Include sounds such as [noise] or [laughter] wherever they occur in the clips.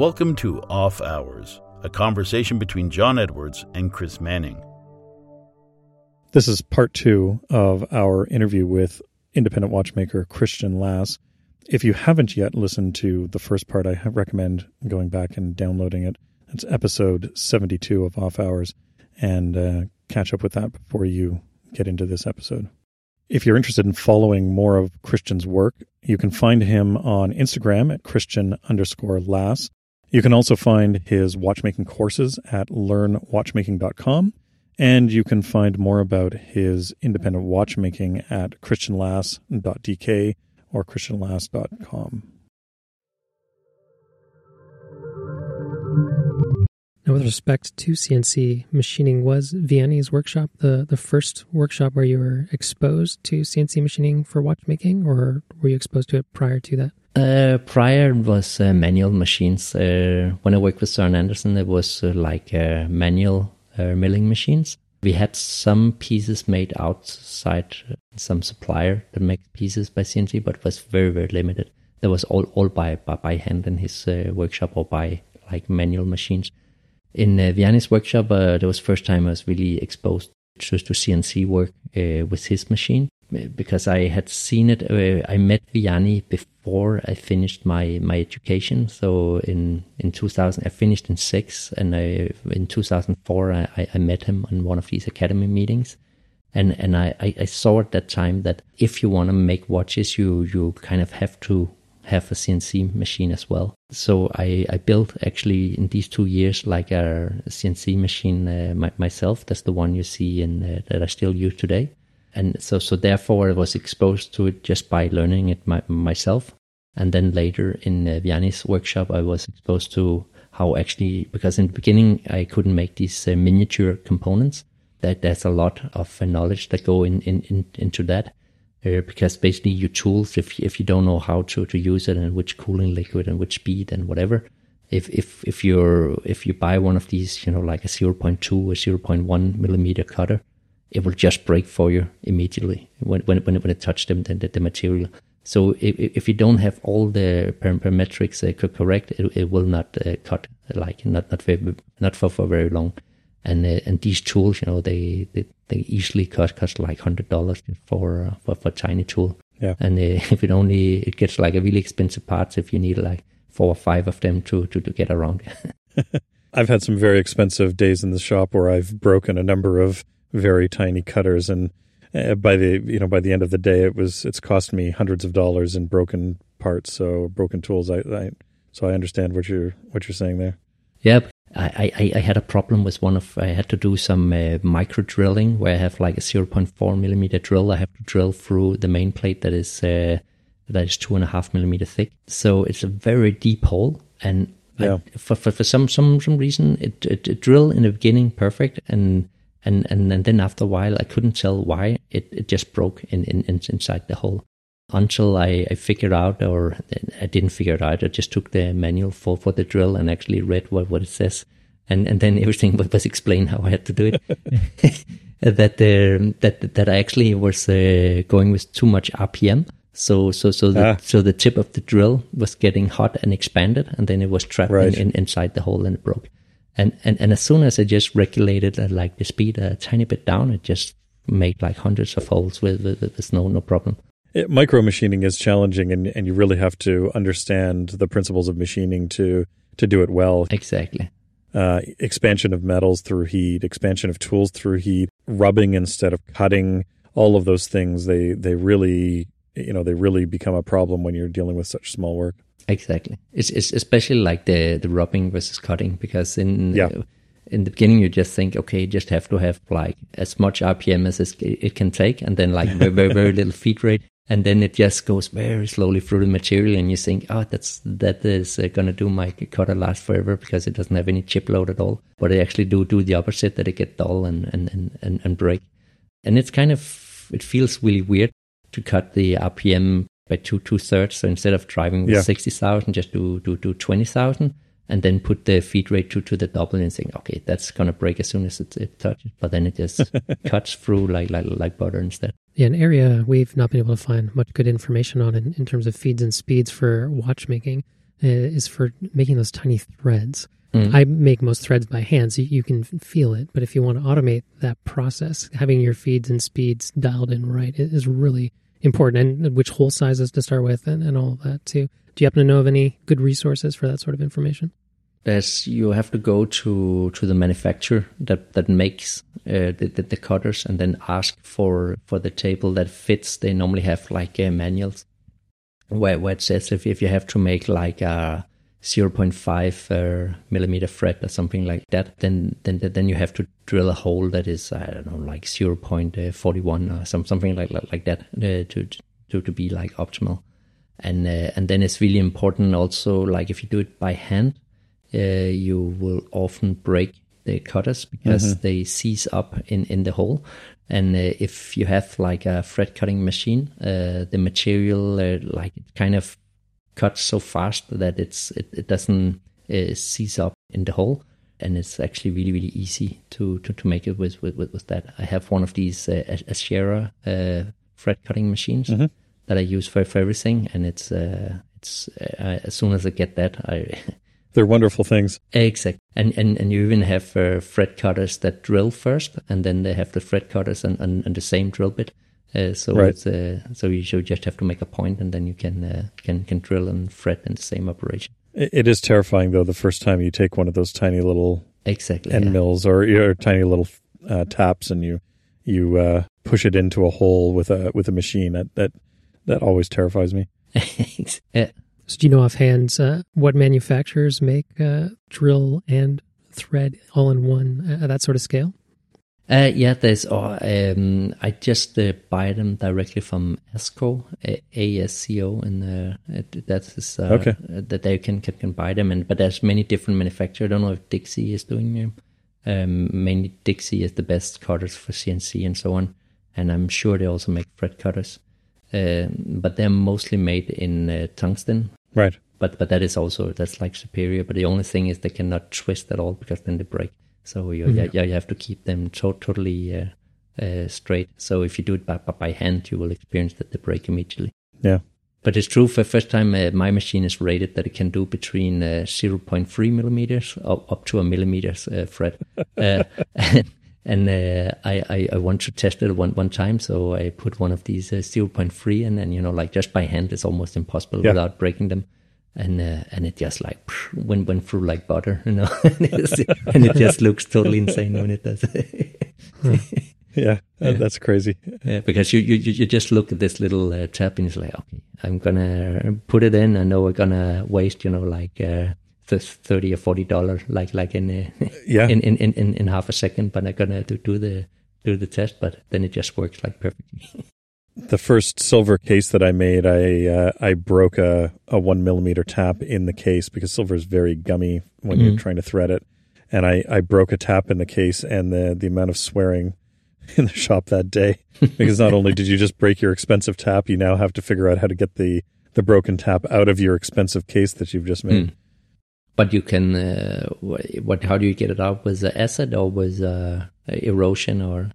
Welcome to Off Hours, a conversation between John Edwards and Chris Manning. This is part two of our interview with independent watchmaker Christian Lass. If you haven't yet listened to the first part, I recommend going back and downloading it. It's episode 72 of Off Hours, and uh, catch up with that before you get into this episode. If you're interested in following more of Christian's work, you can find him on Instagram at Christian underscore Lass. You can also find his watchmaking courses at learnwatchmaking.com. And you can find more about his independent watchmaking at christianlass.dk or christianlass.com. Now, with respect to CNC machining, was Vianney's workshop the, the first workshop where you were exposed to CNC machining for watchmaking, or were you exposed to it prior to that? Uh, prior was uh, manual machines. Uh, when I worked with Søren Andersen, it was uh, like uh, manual uh, milling machines. We had some pieces made outside, some supplier that makes pieces by CNC, but was very very limited. That was all all by by, by hand in his workshop or by like manual machines. In uh, Vianney's workshop, that was first time I was really exposed to, to CNC work with his machine because I had seen it. Uh, I met Vianney before I finished my, my education. So in, in 2000, I finished in six, and I, in 2004, I, I met him on one of these academy meetings. And, and I, I saw at that time that if you want to make watches, you, you kind of have to have a CNC machine as well. So I, I built actually in these two years like a CNC machine uh, my, myself. That's the one you see in uh, that I still use today and so so therefore I was exposed to it just by learning it my, myself. And then later in uh, Vianney's workshop, I was exposed to how actually because in the beginning I couldn't make these uh, miniature components. That there's a lot of uh, knowledge that go in, in, in into that. Uh, because basically your tools, if if you don't know how to, to use it and which cooling liquid and which speed and whatever, if if if you're if you buy one of these, you know, like a 0.2 or 0.1 millimeter cutter, it will just break for you immediately when when when, when it touches them the, the, material. So if, if you don't have all the parametrics uh, correct, it, it will not uh, cut like not not very, not for, for very long. And uh, and these tools, you know, they they, they easily cost cost like hundred dollars for, uh, for for tiny tool. Yeah. And uh, [laughs] if it only it gets like a really expensive parts if you need like four or five of them to to, to get around. [laughs] [laughs] I've had some very expensive days in the shop where I've broken a number of very tiny cutters and uh, by the you know by the end of the day it was it's cost me hundreds of dollars in broken parts so broken tools I, I so I understand what you're what you're saying there. Yep. I, I, I had a problem with one of I had to do some uh, micro drilling where I have like a 0.4 millimeter drill. I have to drill through the main plate that is uh, that is two and a half millimeter thick. So it's a very deep hole, and yeah. I, for, for for some some some reason it, it, it drilled in the beginning perfect, and and and, and then after a while I couldn't tell why. It, it just broke in, in, in inside the hole. Until I, I figured out or I didn't figure it out. I just took the manual for, for the drill and actually read what, what it says. And and then [laughs] everything was explained how I had to do it. [laughs] That uh, that that I actually was uh, going with too much RPM so so so the, ah. so the tip of the drill was getting hot and expanded and then it was trapped right. in, in, inside the hole and it broke and, and, and as soon as I just regulated uh, like the speed a tiny bit down, it just made like hundreds of holes with, with, with no, no problem. It, micro machining is challenging and, and you really have to understand the principles of machining to, to do it well. Exactly. Uh, expansion of metals through heat, expansion of tools through heat, rubbing instead of cutting, all of those things, they, they really, you know, they really become a problem when you're dealing with such small work. Exactly. It's, it's especially like the the rubbing versus cutting because in yeah. Uh, in the beginning you just think okay, you just have to have like as much RPM as it can take, and then like very very, very little feed rate, and then it just goes very slowly through the material, and you think oh that's that is uh, gonna do my cutter last forever because it doesn't have any chip load at all, but they actually do do the opposite that it get dull and and and and, and break, and it's kind of it feels really weird to cut the RPM by two two thirds. So instead of driving with yeah. sixty thousand, just do do do twenty thousand, and then put the feed rate to to the double and think, okay, that's gonna break as soon as it, it touches. But then it just [laughs] cuts through like like like butter instead. Yeah, an area we've not been able to find much good information on in, in terms of feeds and speeds for watchmaking is for making those tiny threads. Mm. I make most threads by hand, so you can feel it. But if you want to automate that process, having your feeds and speeds dialed in right is really important, and which hole sizes to start with, and, and all of that too. Do you happen to know of any good resources for that sort of information? There's you have to go to to the manufacturer that that makes uh, the, the, the cutters and then ask for for the table that fits. They normally have like uh, manuals where where it says if if you have to make like a 0.5 uh, millimeter fret or something like that, then then then you have to drill a hole that is I don't know like 0.41 or some something like like that uh, to to to be like optimal. And uh, and then it's really important also like if you do it by hand, uh, you will often break the cutters because Mhm. they seize up in in the hole. And uh, if you have like a fret cutting machine, uh, the material uh, like it kind of cuts so fast that it's it, it doesn't uh, seize up in the hole, and it's actually really really easy to to, to make it with, with with that. I have one of these uh, Aciera uh, fret cutting machines Mhm. that I use for, for everything, and it's uh, it's uh, as soon as I get that, I [laughs] They're wonderful things. exactly And, and and you even have uh, fret cutters that drill first, and then they have the fret cutters and, and, and the same drill bit. Uh, so Right. it's uh, so you should just have to make a point, and then you can uh, can can drill and fret in the same operation. It, it is terrifying though the first time you take one of those tiny little Exactly. end yeah. mills or, or tiny little uh, taps and you you uh, push it into a hole with a with a machine that that that always terrifies me. [laughs] yeah. So do you know offhand uh, what manufacturers make uh, drill and thread all in one uh, at that sort of scale? Uh, yeah, there's. Oh, um, I just uh, buy them directly from ASCO, uh, ASCO, and uh, it, that is uh, Okay. that they can, can can buy them. And but there's many different manufacturers. I don't know if Dixi is doing them. Um, mainly Dixi is the best cutters for CNC and so on, and I'm sure they also make fret cutters. Um, but they're mostly made in uh, tungsten. Right. But but that is also that's like superior. But the only thing is they cannot twist at all because then they break. So you yeah, yeah you have to keep them to- totally uh, uh, straight. So if you do it by, by hand, you will experience that they break immediately. Yeah. But it's true. For first time, uh, my machine is rated that it can do between uh, 0.3 millimeters up, up to a millimeters uh, fret. uh, and [laughs] and uh, I, I I want to test it one one time, so I put one of these uh, 0.3, and then you know like just by hand, it's almost impossible Yeah. without breaking them. And uh, and it just like pff, went went through like butter, you know, [laughs] and, it just looks totally insane when it does. Yeah, [laughs] uh, that's crazy. Yeah, because you, you you just look at this little uh, tab and it's like, okay, I'm gonna put it in. I know we're gonna waste, you know, like uh, thirty or forty dollars, like like in, uh, [laughs] Yeah. in, in, in, in in half a second. But I'm gonna do, do the do the test, but then it just works like perfectly. The first silver case that I made, I uh, I broke a, a one millimeter tap in the case because silver is very gummy when you're Mhm. trying to thread it, and I, I broke a tap in the case, and the the amount of swearing [laughs] in the shop that day [laughs] because not only did you just break your expensive tap, you now have to figure out how to get the the broken tap out of your expensive case that you've just made. Mm. But you can, uh, what? How do you get it out? Was uh, acid or was uh, erosion or?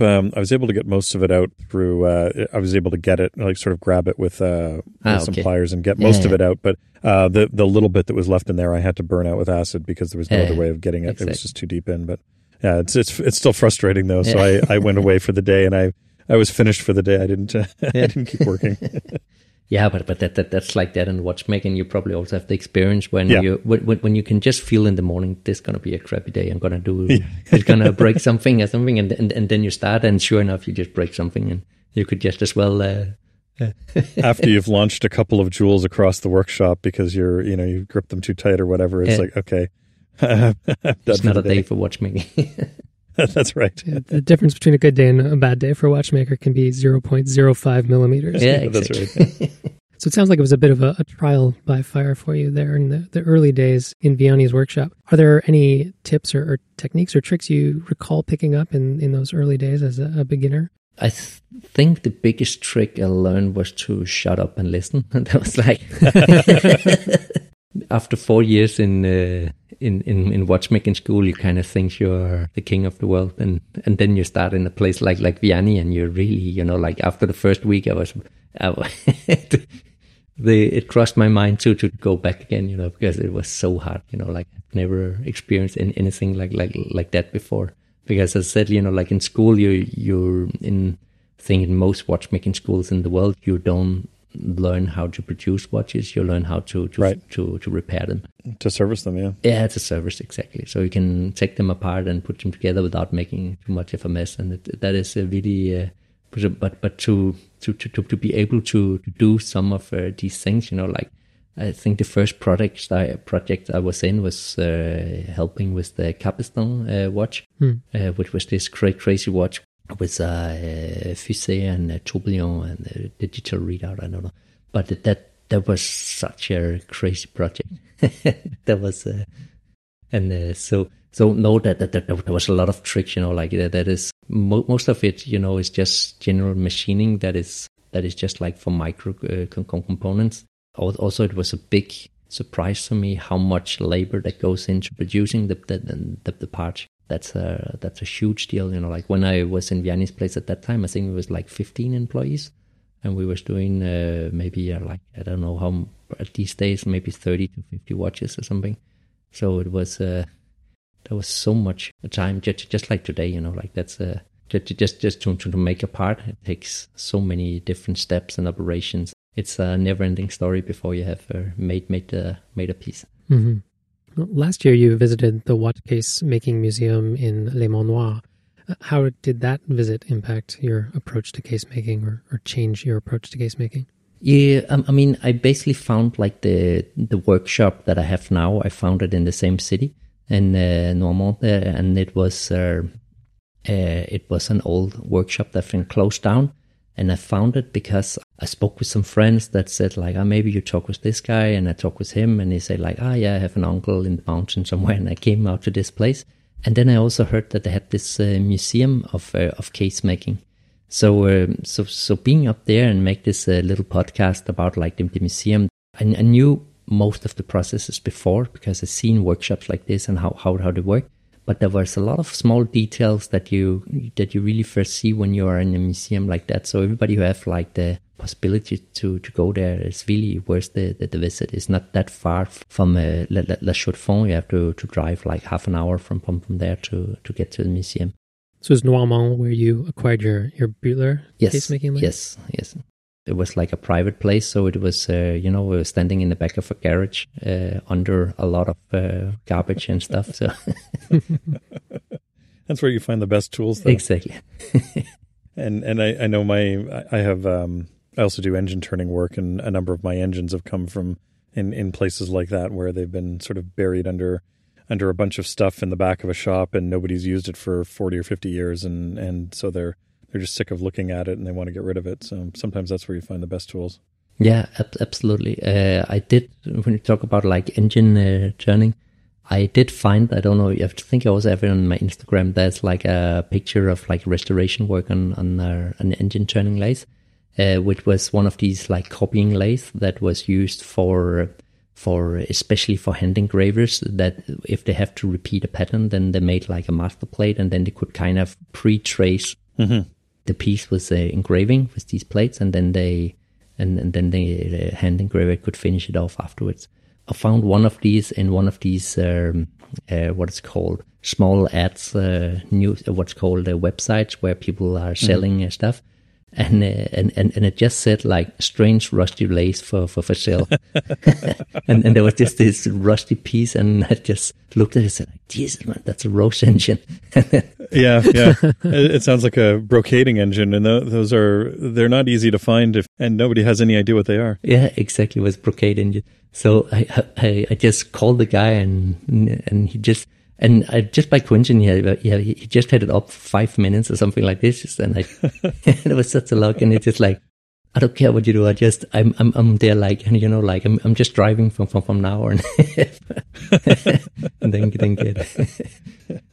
Um, I was able to get most of it out through. Uh, I was able to get it, like, sort of grab it with, uh, Ah, with some pliers and get Yeah, most of yeah. it out. But uh, the the little bit that was left in there, I had to burn out with acid because there was no Yeah, other way of getting it. It was just too deep in. But yeah, it's it's it's still frustrating though. So. I, I went away for the day and I I was finished for the day. I didn't uh, [laughs] I didn't keep working. [laughs] Yeah, but but that, that that's like that in watchmaking. You probably also have the experience when Yeah. you when, when you can just feel in the morning this is gonna be a crappy day. I'm gonna do Yeah. [laughs] it's gonna break something or something, and, and and then you start, and sure enough, you just break something, and you could just as well. Uh, [laughs] After you've launched a couple of jewels across the workshop because you're you know you grip them too tight or whatever, it's Yeah. like okay, [laughs] it's not a day for watchmaking. [laughs] That's right. Yeah, the difference between a good day and a bad day for a watchmaker can be 0.05 millimeters. yeah, That's exactly. [laughs] [laughs] So it sounds like it was a bit of a, a trial by fire for you there in the, the early days in Vianney's workshop. Are there any tips or, or techniques or tricks you recall picking up in, in those early days as a, a beginner? I th- think the biggest trick I learned was to shut up and listen. And that was like after four years in, uh, in in in watchmaking school, you kind of think you're the king of the world, and and then you start in a place like like Vianney, and you're really you know like after the first week, I was. I, [laughs] the it crossed my mind too to go back again, you know, because it was so hard, you know, like I've never experienced in anything like like like that before. Because as I said, you know, like in school, you you're in I think in most watchmaking schools in the world, you don't learn how to produce watches. You learn how to to Right. to, to repair them. To service them, yeah. Yeah, it's a service exactly. So you can take them apart and put them together without making too much of a mess, and it, that is a really. Uh, but but to to to to, to be able to, to do some of uh, these things, you know, like I think the first project I project I was in was uh, helping with the Cabestan uh, watch, uh, which was this cra- crazy watch with uh, fusée and a tourbillon and a digital readout. I don't know, but that that was such a crazy project. [laughs] that was, uh, and uh, so so know that, that, that there was a lot of tricks. You know, like that, that is mo- most of it. You know, is just general machining. That is that is just like for micro uh, com- com- components. Also, it was a big surprise to me how much labor that goes into producing the the, the, the part. That's a that's a huge deal. You know, like when I was in Vianney's place at that time, I think it was like 15 employees, and we was doing uh, maybe uh, like I don't know how at these days maybe 30 to 50 watches or something. So it was uh, there was so much time just just like today. You know, like that's uh, just just just to to make a part. It takes so many different steps and operations. It's a never-ending story before you have uh, made made a made a piece. hmm Well, last year, you visited the watch case making museum in Les Monts Noirs. Uh, How did that visit impact your approach to case making or, or change your approach to case making? Yeah, um, I mean, I basically found like the the workshop that I have now. I found it in the same city in uh, Noirmont, uh, and it was uh, uh, it was an old workshop that's been closed down. And I found it because I spoke with some friends that said like, ah, maybe you talk with this guy, and I talk with him, and he said like, ah, yeah, I have an uncle in the mountain somewhere, and I came out to this place. And then I also heard that they had this uh, museum of uh, of case making. So, um, so, so being up there and make this uh, little podcast about like the, the museum, I, I knew most of the processes before because I've seen workshops like this and how, how, how they work. But there was a lot of small details that you that you really first see when you are in a museum like that. So everybody who have like the possibility to, to go there is really worth the, the, the visit. It's not that far from uh, La, La, La Chaux-de-Fonds. You have to, to drive like half an hour from, from, from there to, to get to the museum. So is Noirmont where you acquired your your Butler yes, case making? Yes, yes. It was like a private place, so it was, uh, you know, we were standing in the back of a garage uh, under a lot of uh, garbage and stuff. So [laughs] That's where you find the best tools, though. exactly. [laughs] And and I, I know my I have um I also do engine turning work, and a number of my engines have come from in in places like that where they've been sort of buried under under a bunch of stuff in the back of a shop, and nobody's used it for forty or fifty years, and and so they're they're just sick of looking at it and they want to get rid of it. So sometimes that's where you find the best tools. Yeah, ab- absolutely. Uh, I did when you talk about like engine uh, turning. I did find I don't know. I think I was ever on my Instagram. There's like a picture of like restoration work on on uh, an engine turning lathe, uh, which was one of these like copying lathes that was used for for especially for hand engravers. That if they have to repeat a pattern, then they made like a master plate, and then they could kind of pre-trace the piece with the engraving with these plates, and then they and, and then the, the hand engraver could finish it off afterwards. I found one of these in one of these um, uh, what it's called small ads, uh, news, uh, what's called uh, websites where people are selling uh, stuff. And, uh, and and and it just said like strange rusty lace for for, for sale, [laughs] and and there was just this rusty piece, and I just looked at it and said, "Jesus, man, that's a Rose engine." [laughs] Yeah, yeah. it it sounds like a brocading engine, and tho- those are they're not easy to find, if and nobody has any idea what they are. Yeah, exactly. It was brocade engine. So I, I, I just called the guy and and he just and I just by coincidence, yeah, he he just had it up for five minutes or something like this, and I, [laughs] [laughs] it was such a luck, and it's just like. I don't care what you do. I just I'm I'm I'm there like and you know like I'm I'm just driving from from from now on, [laughs] and then then get.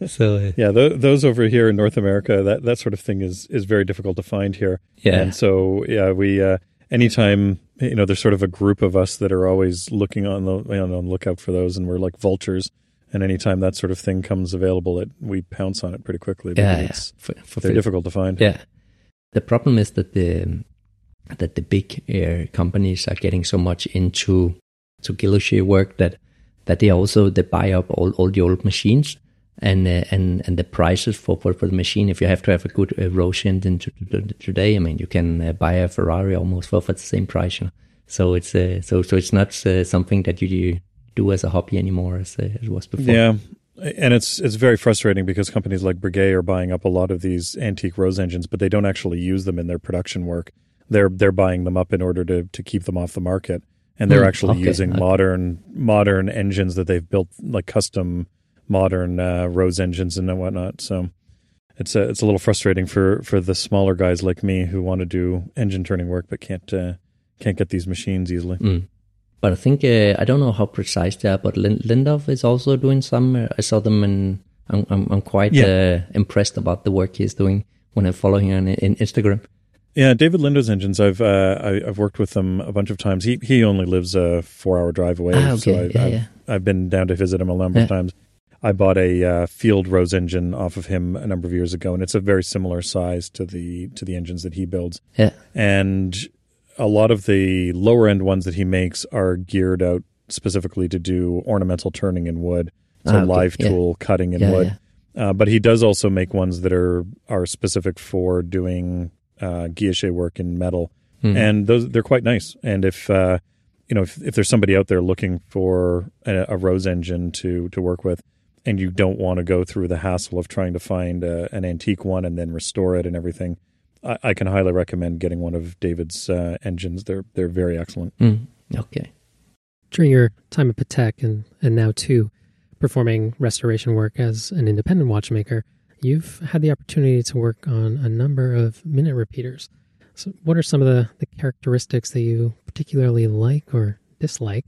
so uh, Yeah, th- those over here in North America, that that sort of thing is is very difficult to find here. Yeah. and so yeah, we uh, anytime you know, there's sort of a group of us that are always looking on the you know, on the lookout for those, and we're like vultures. And anytime that sort of thing comes available, it we pounce on it pretty quickly. yeah, yeah. it's, For, for, they're difficult to find. Yeah. The problem is that the that the big uh, companies are getting so much into to Guilloche work that that they also they buy up all, all the old machines and uh, and and the prices for, for, for the machine. If you have to have a good uh, to, to, to today, I mean, you can uh, buy a Ferrari almost for, for the same price. You know? So it's uh, so so it's not uh, something that you, you do as a hobby anymore as, it was before. Yeah, and it's it's very frustrating because companies like Breguet are buying up a lot of these antique Rose engines, but they don't actually use them in their production work. They're they're buying them up in order to to keep them off the market, and they're mm, actually okay, using okay. modern modern engines that they've built like custom modern uh, Rose engines and whatnot. So it's a it's a little frustrating for for the smaller guys like me who want to do engine turning work but can't uh, can't get these machines easily. Mm. But I think uh, I don't know how precise they are. But Lindow is also doing some. Uh, I saw them, and I'm I'm, I'm quite yeah. Uh, impressed about the work he's doing when I'm following him on in Instagram. Yeah, David Lindow's engines. I've uh, I, have worked with him a bunch of times. He he only lives a four hour drive away, ah, okay. so I, yeah, I've, yeah. I've been down to visit him a number of times. I bought a uh, Field Rose engine off of him a number of years ago, and it's a very similar size to the to the engines that he builds. Yeah, and a lot of the lower end ones that he makes are geared out specifically to do ornamental turning in wood, so ah, okay. live tool yeah. cutting in yeah, wood. Yeah. Uh, but he does also make ones that are are specific for doing uh, guilloche work in metal, mm-hmm. and those they're quite nice. And if uh, you know if, if there's somebody out there looking for a, a rose engine to to work with, and you don't want to go through the hassle of trying to find a, an antique one and then restore it and everything, I, I can highly recommend getting one of David's uh, engines. They're they're very excellent. Mm, okay. During your time at Patek and and now too, performing restoration work as an independent watchmaker, you've had the opportunity to work on a number of minute repeaters. So, what are some of the, the characteristics that you particularly like or dislike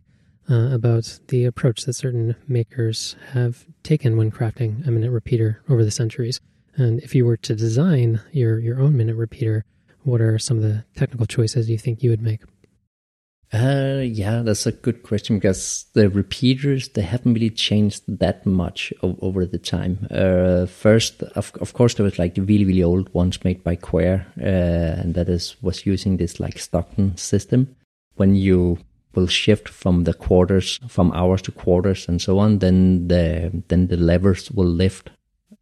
uh, about the approach that certain makers have taken when crafting a minute repeater over the centuries? And if you were to design your, your own minute repeater, what are some of the technical choices you think you would make? Uh, yeah, that's a good question because the repeaters they haven't really changed that much o- over the time. Uh, first, of of course, there was like the really really old ones made by Quare, uh, and that is was using this like Stockton system. When you will shift from the quarters, from hours to quarters, and so on, then the then the levers will lift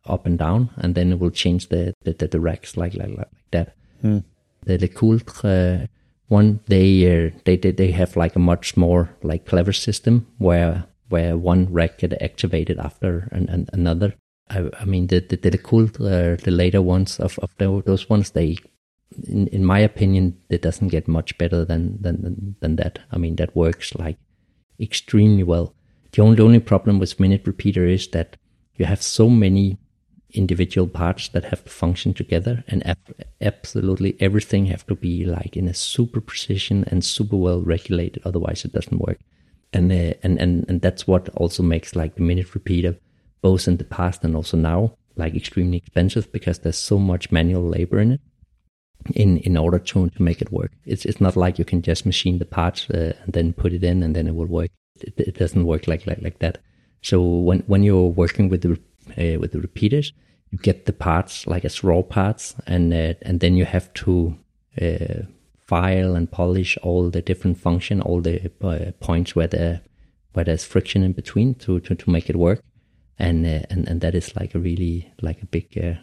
up and down, and then it will change the the, the, the racks like like like that. Hmm. The the Coultre one they, uh, they they they have like a much more like clever system where where one rack get activated after an, an, another. I, I mean the the, the Coultre uh, the later ones of of those ones they in, in my opinion, it doesn't get much better than, than than that. I mean, that works like extremely well. The only only problem with minute repeater is that you have so many individual parts that have to function together and absolutely everything have to be like in a super precision and super well regulated otherwise it doesn't work. And uh, and and and that's what also makes like the minute repeater both in the past and also now like extremely expensive because there's so much manual labor in it in in order to to make it work. It's it's not like you can just machine the parts uh, and then put it in and then it will work. It, it doesn't work like like like that. So when when you're working with the uh, with the repeaters, you get the parts like as raw parts, and uh, and then you have to uh, file and polish all the different function, all the uh, points where the where there's friction in between to to, to make it work, and uh, and and that is like a really like a big uh,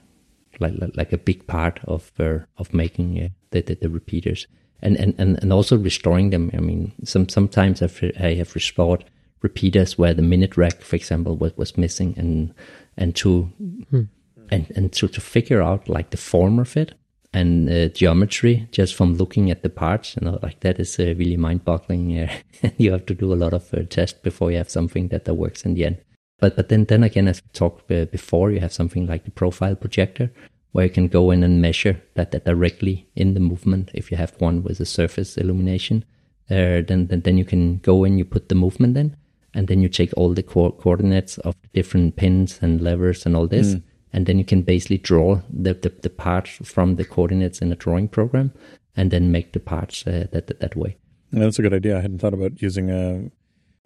like like a big part of of making the, the, the repeaters. And, and, and, and also restoring them. I mean, some sometimes I've, I have restored repeaters where the minute rack, for example, was, was missing, and and to hmm. and and to, to figure out like the form of it and uh, geometry just from looking at the parts you know like that is uh, really mind-boggling uh, [laughs] you have to do a lot of uh, tests before you have something that, that works in the end but but then then again as we talked uh, before you have something like the profile projector where you can go in and measure that, that directly in the movement if you have one with a surface illumination uh, then, then then you can go in you put the movement in and then you take all the co- coordinates of the different pins and levers and all this, mm. and then you can basically draw the, the, the parts from the coordinates in a drawing program, and then make the parts uh, that, that, that way. That's a good idea. I hadn't thought about using a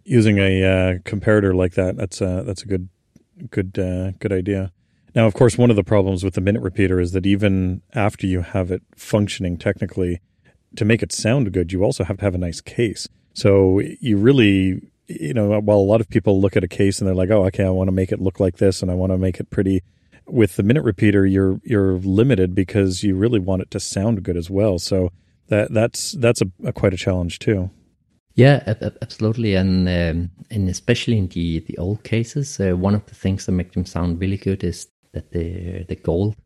using a uh, comparator like that. That's a, that's a good good uh, good idea. Now, of course, one of the problems with the minute repeater is that even after you have it functioning technically, to make it sound good, you also have to have a nice case. So you really, you know, while a lot of people look at a case and they're like, oh, okay, I want to make it look like this and I want to make it pretty. With the minute repeater, you're you're limited because you really want it to sound good as well. So that that's that's a, a quite a challenge too. Yeah, absolutely, and um, and especially in the the old cases, uh, one of the things that make them sound really good is that the the gold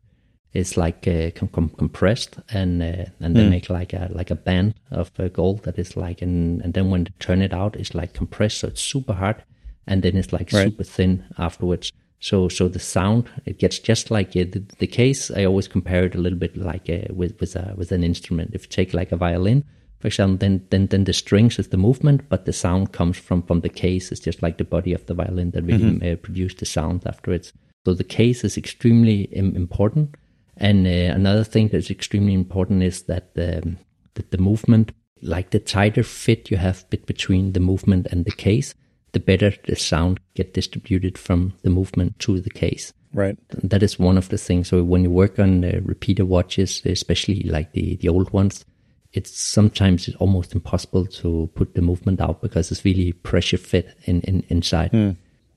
is like uh, com- com- compressed and uh, and they mm. make like a like a band of uh, gold that is like and and then when they turn it out it's like compressed so it's super hard and then it's like right. super thin afterwards so so the sound it gets just like the, the case I always compare it a little bit like uh, with with a, with an instrument if you take like a violin for example then then then the strings is the movement but the sound comes from from the case it's just like the body of the violin that really mm-hmm. Produce the sound afterwards so the case is extremely important and uh, another thing that's extremely important is that um, that the movement, like the tighter fit you have bit between the movement and the case, the better the sound get distributed from the movement to the case. Right. And that is one of the things. So when you work on uh, repeater watches, especially like the the old ones, it's sometimes it's almost impossible to put the movement out because it's really pressure fit in, in inside. Mm.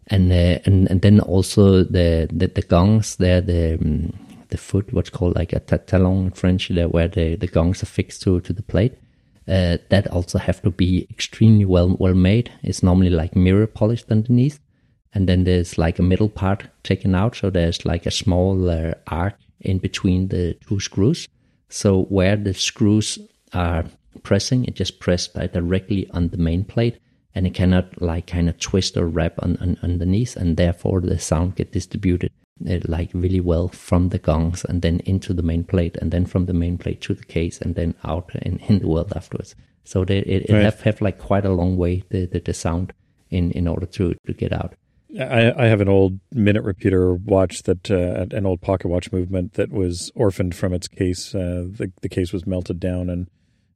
And, uh, and and then also the the, the gongs there the um, the foot, what's called like a talon in French, there where the, the gongs are fixed to, to the plate. Uh, that also have to be extremely well well made. It's normally like mirror polished underneath, and then there's like a middle part taken out, so there's like a small uh, arc in between the two screws. So where the screws are pressing, it just pressed directly on the main plate, and it cannot like kind of twist or wrap on, on underneath, and therefore the sound get distributed like really well from the gongs and then into the main plate and then from the main plate to the case and then out in, in the world afterwards. So they, it, it right. have, have like quite a long way the, the, the sound in, in order to, to get out. I, I have an old minute repeater watch that uh, an old pocket watch movement that was orphaned from its case. Uh, the the case was melted down and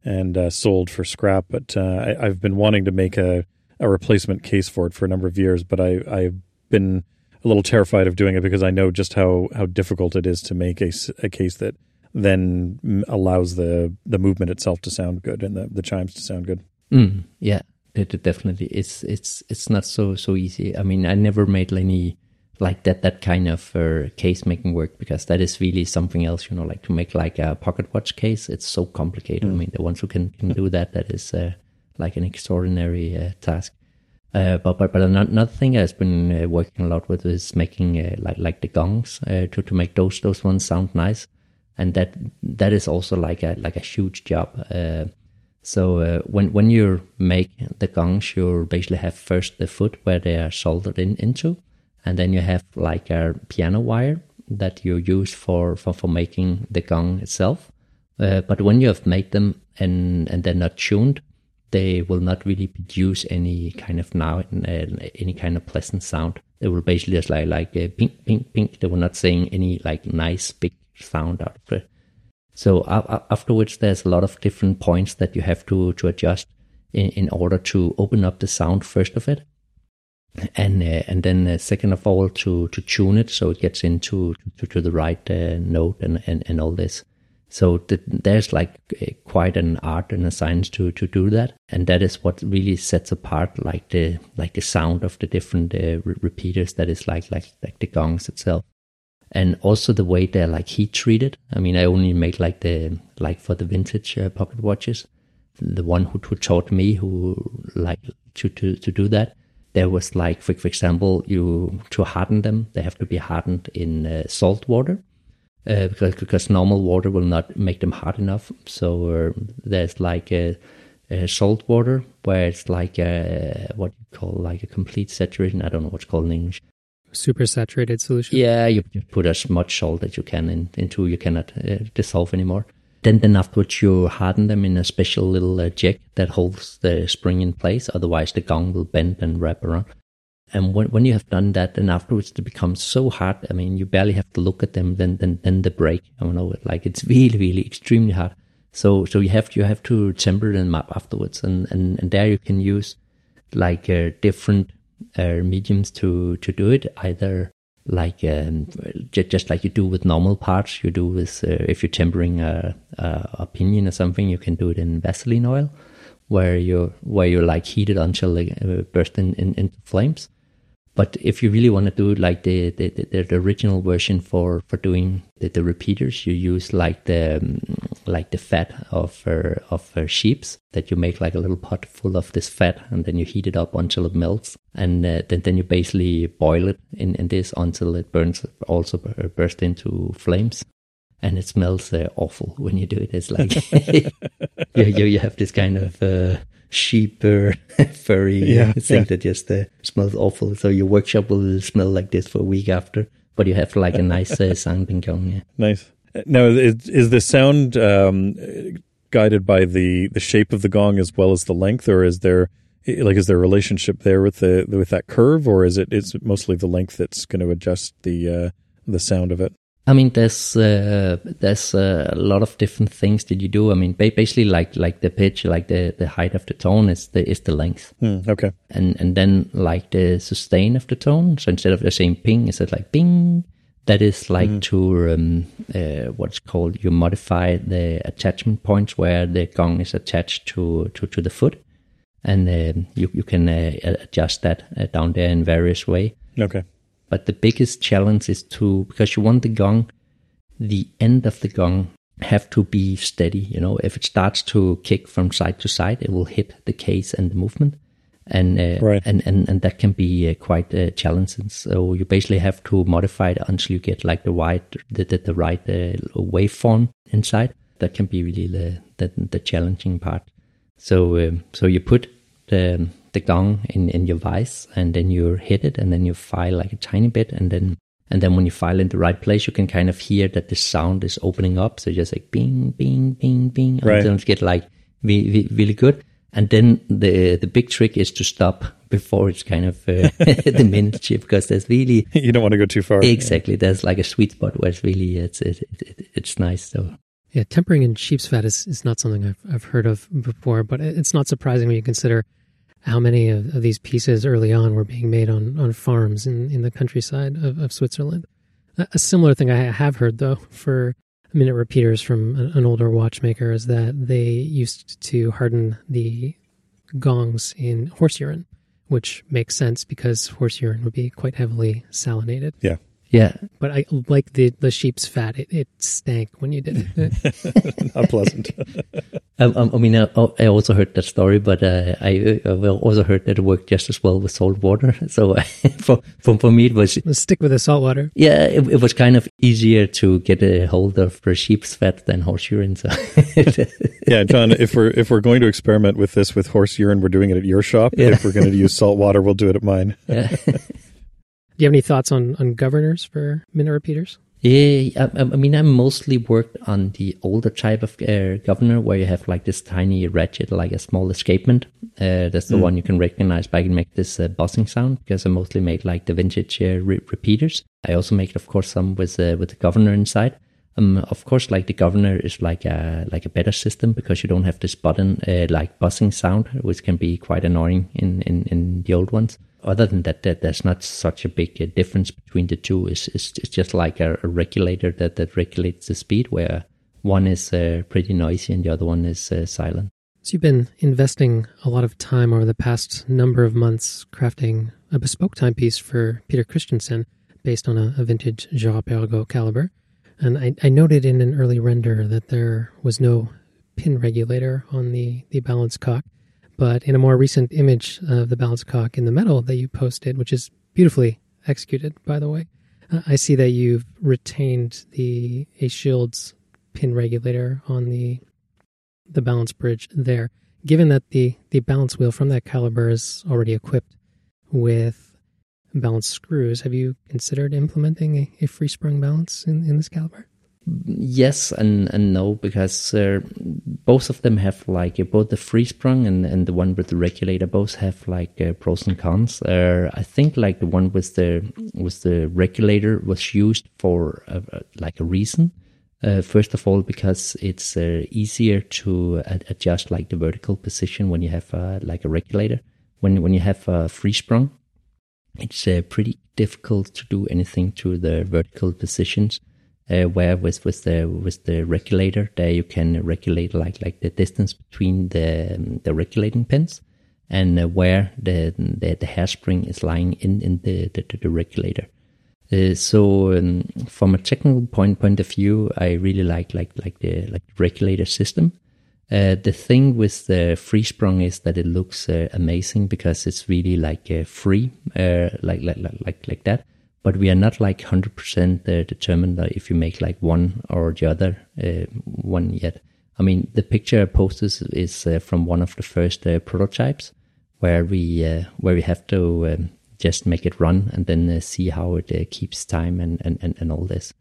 and uh, sold for scrap. But uh, I, have been wanting to make a, a replacement case for it for a number of years. But I I've been a little terrified of doing it because I know just how, how difficult it is to make a, a case that then allows the, the movement itself to sound good and the, the chimes to sound good. Mm, yeah, it, it definitely. It's it's it's not so so easy. I mean, I never made any like that that kind of uh, case making work because that is really something else. You know, like to make like a pocket watch case, it's so complicated. Mm. I mean, the ones who can can do that, that is uh, like an extraordinary uh, task. Uh, but but but another thing I've been uh, working a lot with is making uh, like like the gongs uh, to to make those those ones sound nice, and that that is also like a like a huge job. Uh, so uh, when when you make the gongs, you basically have first the foot where they are soldered in into, and then you have like a piano wire that you use for for, for making the gong itself. but when you have made them and and they're not tuned, they will not really produce any kind of now uh, any kind of pleasant sound. They will basically just like like uh, pink pink pink. They will not saying any like nice big sound out of it. So uh, afterwards, there's a lot of different points that you have to to adjust in, in order to open up the sound first of it, and uh, and then uh, second of all to to tune it so it gets into to, to the right uh, note and, and and all this. So th- there's like a, quite an art and a science to to do that, and that is what really sets apart like the like the sound of the different uh, re- repeaters. That is like like like the gongs itself, and also the way they're like heat treated. I mean, I only make like the like for the vintage uh, pocket watches. The one who, who taught me who like to to to do that. There was like, for, for example, you to harden them, they have to be hardened in uh, salt water uh, because, because normal water will not make them hard enough. So uh, there's like a, a, salt water where it's like a, what you call like a complete saturation. I don't know what's called in English. Super saturated solution. Yeah, you put as much salt that you can in, into you cannot uh, dissolve anymore. Then, then afterwards you harden them in a special little uh, jack that holds the spring in place. Otherwise, the gong will bend and wrap around. And when, when you have done that, then afterwards it becomes so hard. I mean, you barely have to look at them. Then then then the break. I don't know. Like it's really really extremely hard. So so you have you have to temper them up afterwards, and and, and there you can use like uh, different uh, mediums to to do it. Either like um, just like you do with normal parts. You do with uh, if you're tempering a, a, pinion or something, you can do it in Vaseline oil, where you where you like heat it until it uh, burst in, in, into flames. But if you really want to do like the, the, the, the original version for, for doing the, the repeaters, you use like the um, like the fat of uh, of uh, sheep's that you make like a little pot full of this fat, and then you heat it up until it melts, and uh, then then you basically boil it in, in this until it burns, also burst into flames, and it smells uh, awful when you do it. It's like [laughs] you, you you have this kind of uh, sheep uh, [laughs] furry yeah, thing yeah. that just uh, smells awful. So your workshop will smell like this for a week after, but you have like a nice uh, [laughs] sounding gong. Yeah. Nice. Now, is, is the sound um, guided by the the shape of the gong as well as the length, or is there like is there a relationship there with the with that curve, or is it is it mostly the length that's going to adjust the uh, the sound of it? I mean, there's uh, there's uh, a lot of different things that you do. I mean, basically, like like the pitch, like the, the height of the tone is the is the length. Mm, okay. And and then like the sustain of the tone. So instead of the same ping, is it like ping? That is like mm. to um, uh, what's called you modify the attachment points where the gong is attached to to, to the foot, and um, you you can uh, adjust that uh, down there in various way. Okay. But the biggest challenge is to, because you want the gong, the end of the gong have to be steady. You know, if it starts to kick from side to side, it will hit the case and the movement. And, uh, right. and, and, and that can be uh, quite uh, challenging. So you basically have to modify it until you get like the right, the, the, the right uh, waveform inside. That can be really the, the, the challenging part. So, um, so you put the, the gong in, in your vise and then you hit it and then you file like a tiny bit and then and then when you file in the right place you can kind of hear that the sound is opening up so just like bing bing bing bing right. until it get like really, really good and then the the big trick is to stop before it's kind of uh, [laughs] the miniature because there's really [laughs] you don't want to go too far exactly yeah. there's like a sweet spot where it's really it's it, it, it's nice so yeah tempering in sheep's fat is, is not something I've, I've heard of before but it's not surprising when you consider how many of, of, these pieces early on were being made on, on farms in, in the countryside of, of Switzerland. A, a similar thing I have heard, though, for minute repeaters from an, an older watchmaker is that they used to harden the gongs in horse urine, which makes sense because horse urine would be quite heavily salinated. Yeah. Yeah. But I like the, the sheep's fat. It, it stank when you did it. [laughs] Not pleasant. [laughs] Um, um, I mean, I, I, also heard that story, but uh, I, I also heard that it worked just as well with salt water. [laughs] So for, for, for me, it was. Let's stick with the salt water. Yeah, it, it, was kind of easier to get a hold of the sheep's fat than horse urine. So. yeah, John, if we're, if we're going to experiment with this with horse urine, we're doing it at your shop. Yeah. If we're going to use salt water, we'll do it at mine. Yeah. Do you have any thoughts on, on governors for minute repeaters? Yeah, I, I, mean, I mostly worked on the older type of uh, governor where you have like this tiny ratchet, like a small escapement. Uh, that's the mm. one you can recognize, can make this uh, buzzing sound because I mostly make like the vintage uh, re- repeaters. I also make, of course, some with uh, with the governor inside. Um, of course, like the governor is like a like a better system because you don't have this button uh, like buzzing sound, which can be quite annoying in in, in the old ones other than that, that there's not such a big uh, difference between the two. It's, it's, it's just like a, a, regulator that, that regulates the speed, where one is uh, pretty noisy and the other one is uh, silent. So you've been investing a lot of time over the past number of months crafting a bespoke timepiece for Peter Christensen based on a, a vintage Girard-Perregaux caliber. And I, I noted in an early render that there was no pin regulator on the, the balance cock. But in a more recent image of the balance cock in the metal that you posted, which is beautifully executed, by the way, uh, I see that you've retained the a shields pin regulator on the the balance bridge there. Given that the the balance wheel from that caliber is already equipped with balance screws, have you considered implementing a, a free sprung balance in, in this caliber? Yes and and no because uh, both of them have like uh, both the free sprung and and the one with the regulator both have like uh, pros and cons. Uh, i think like the one with the with the regulator was used for like a reason. Uh, first of all because it's uh, easier to adjust like the vertical position when you have like a regulator. When when you have a free sprung it's pretty difficult to do anything to the vertical positions. Uh, where with with the with the regulator, there you can regulate like like the distance between the um, the regulating pins, and uh, where the, the the hairspring is lying in in the the, the regulator. Uh, so um, from a technical point point of view, I really like like like the like regulator system. Uh, the thing with the free sprung is that it looks uh, amazing because it's really like uh, free, uh, like, like like like that. But we are not like hundred percent uh, determined that if you make like one or the other one yet. I mean, the picture I posted is from one of the first prototypes where we where we have to um, just make it run and then see how it keeps time and, and, and, and all this.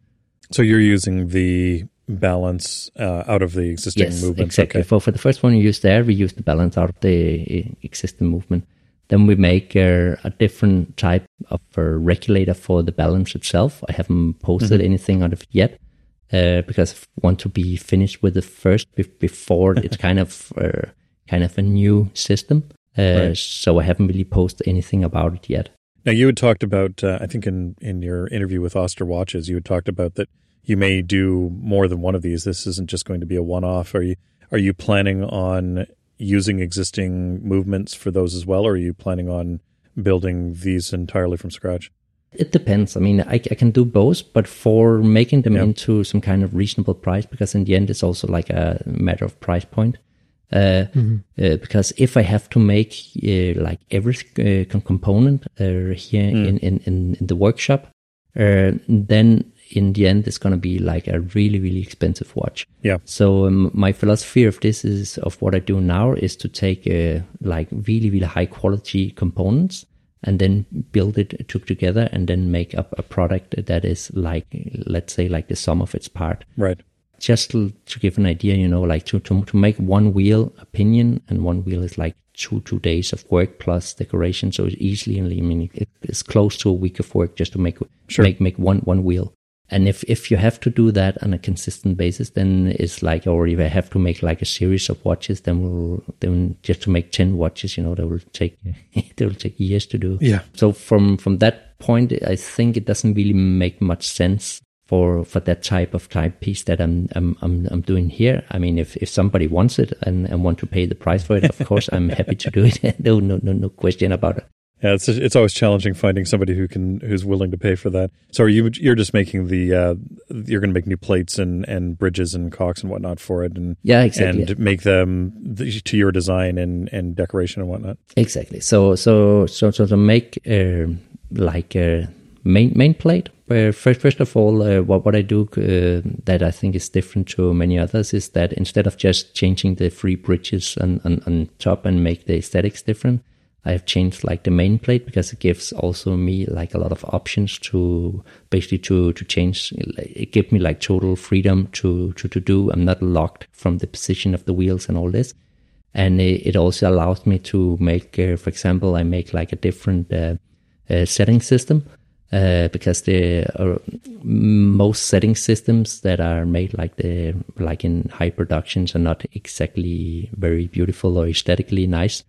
So you're using the balance uh, out of the existing yes, movement. Exactly. Okay. For for the first one you use there, we use the balance out of the uh, existing movement. Then we make uh, a different type of uh, regulator for the balance itself. I haven't posted mm-hmm. anything on it yet uh, because I want to be finished with the first before it's [laughs] kind of uh, kind of a new system. Right. So I haven't really posted anything about it yet. Now you had talked about, I think in in your interview with Oster Watches, you had talked about that you may do more than one of these. This isn't just going to be a one-off. Are you are you planning on using existing movements for those as well, or are you planning on building these entirely from scratch? It depends. I mean, I, I can do both, but for making them into some kind of reasonable price, because in the end, it's also like a matter of price point. Uh, mm-hmm. uh, because if I have to make uh, like every uh, component uh, here mm. in, in, in, the workshop, uh, then in the end, it's going to be like a really, really expensive watch. Yeah. So um, my philosophy of this is of what I do now is to take uh, like really, really high quality components and then build it took together and then make up a product that is like, let's say, like the sum of its part. Right. Just to, to give an idea, you know, like to, to, to make one wheel a pinion and one wheel is like two two days of work plus decoration. So it's easily, I mean, it's close to a week of work just to make sure. make make one one wheel. And if, if you have to do that on a consistent basis, then it's like, or if I have to make like a series of watches, then we'll, then just to make 10 watches, you know, that will take, [laughs] that will take years to do. Yeah. So from, from that point, I think it doesn't really make much sense for, for that type of timepiece that I'm, I'm, I'm, I'm doing here. I mean, if, if somebody wants it and, and want to pay the price for it, of course, I'm happy to do it. [laughs] no, no, no, no question about it. Yeah, it's it's always challenging finding somebody who can who's willing to pay for that. So are you you're just making the uh, you're going to make new plates and, and bridges and cocks and whatnot for it, and yeah, exactly, and make them to your design and, and decoration and whatnot. Exactly. So so so so to make uh, like a main main plate. First first of all, uh, what what I do uh, that I think is different to many others is that instead of just changing the free bridges on, on, on top and make the aesthetics different. I have changed like the main plate because it gives also me like a lot of options to basically to to change. It gives me like total freedom to to to do. I'm not locked from the position of the wheels and all this, and it, it also allows me to make, uh, for example, I make like a different uh, uh, setting system. Uh, because the uh, most setting systems that are made like the like in high productions are not exactly very beautiful or aesthetically nice.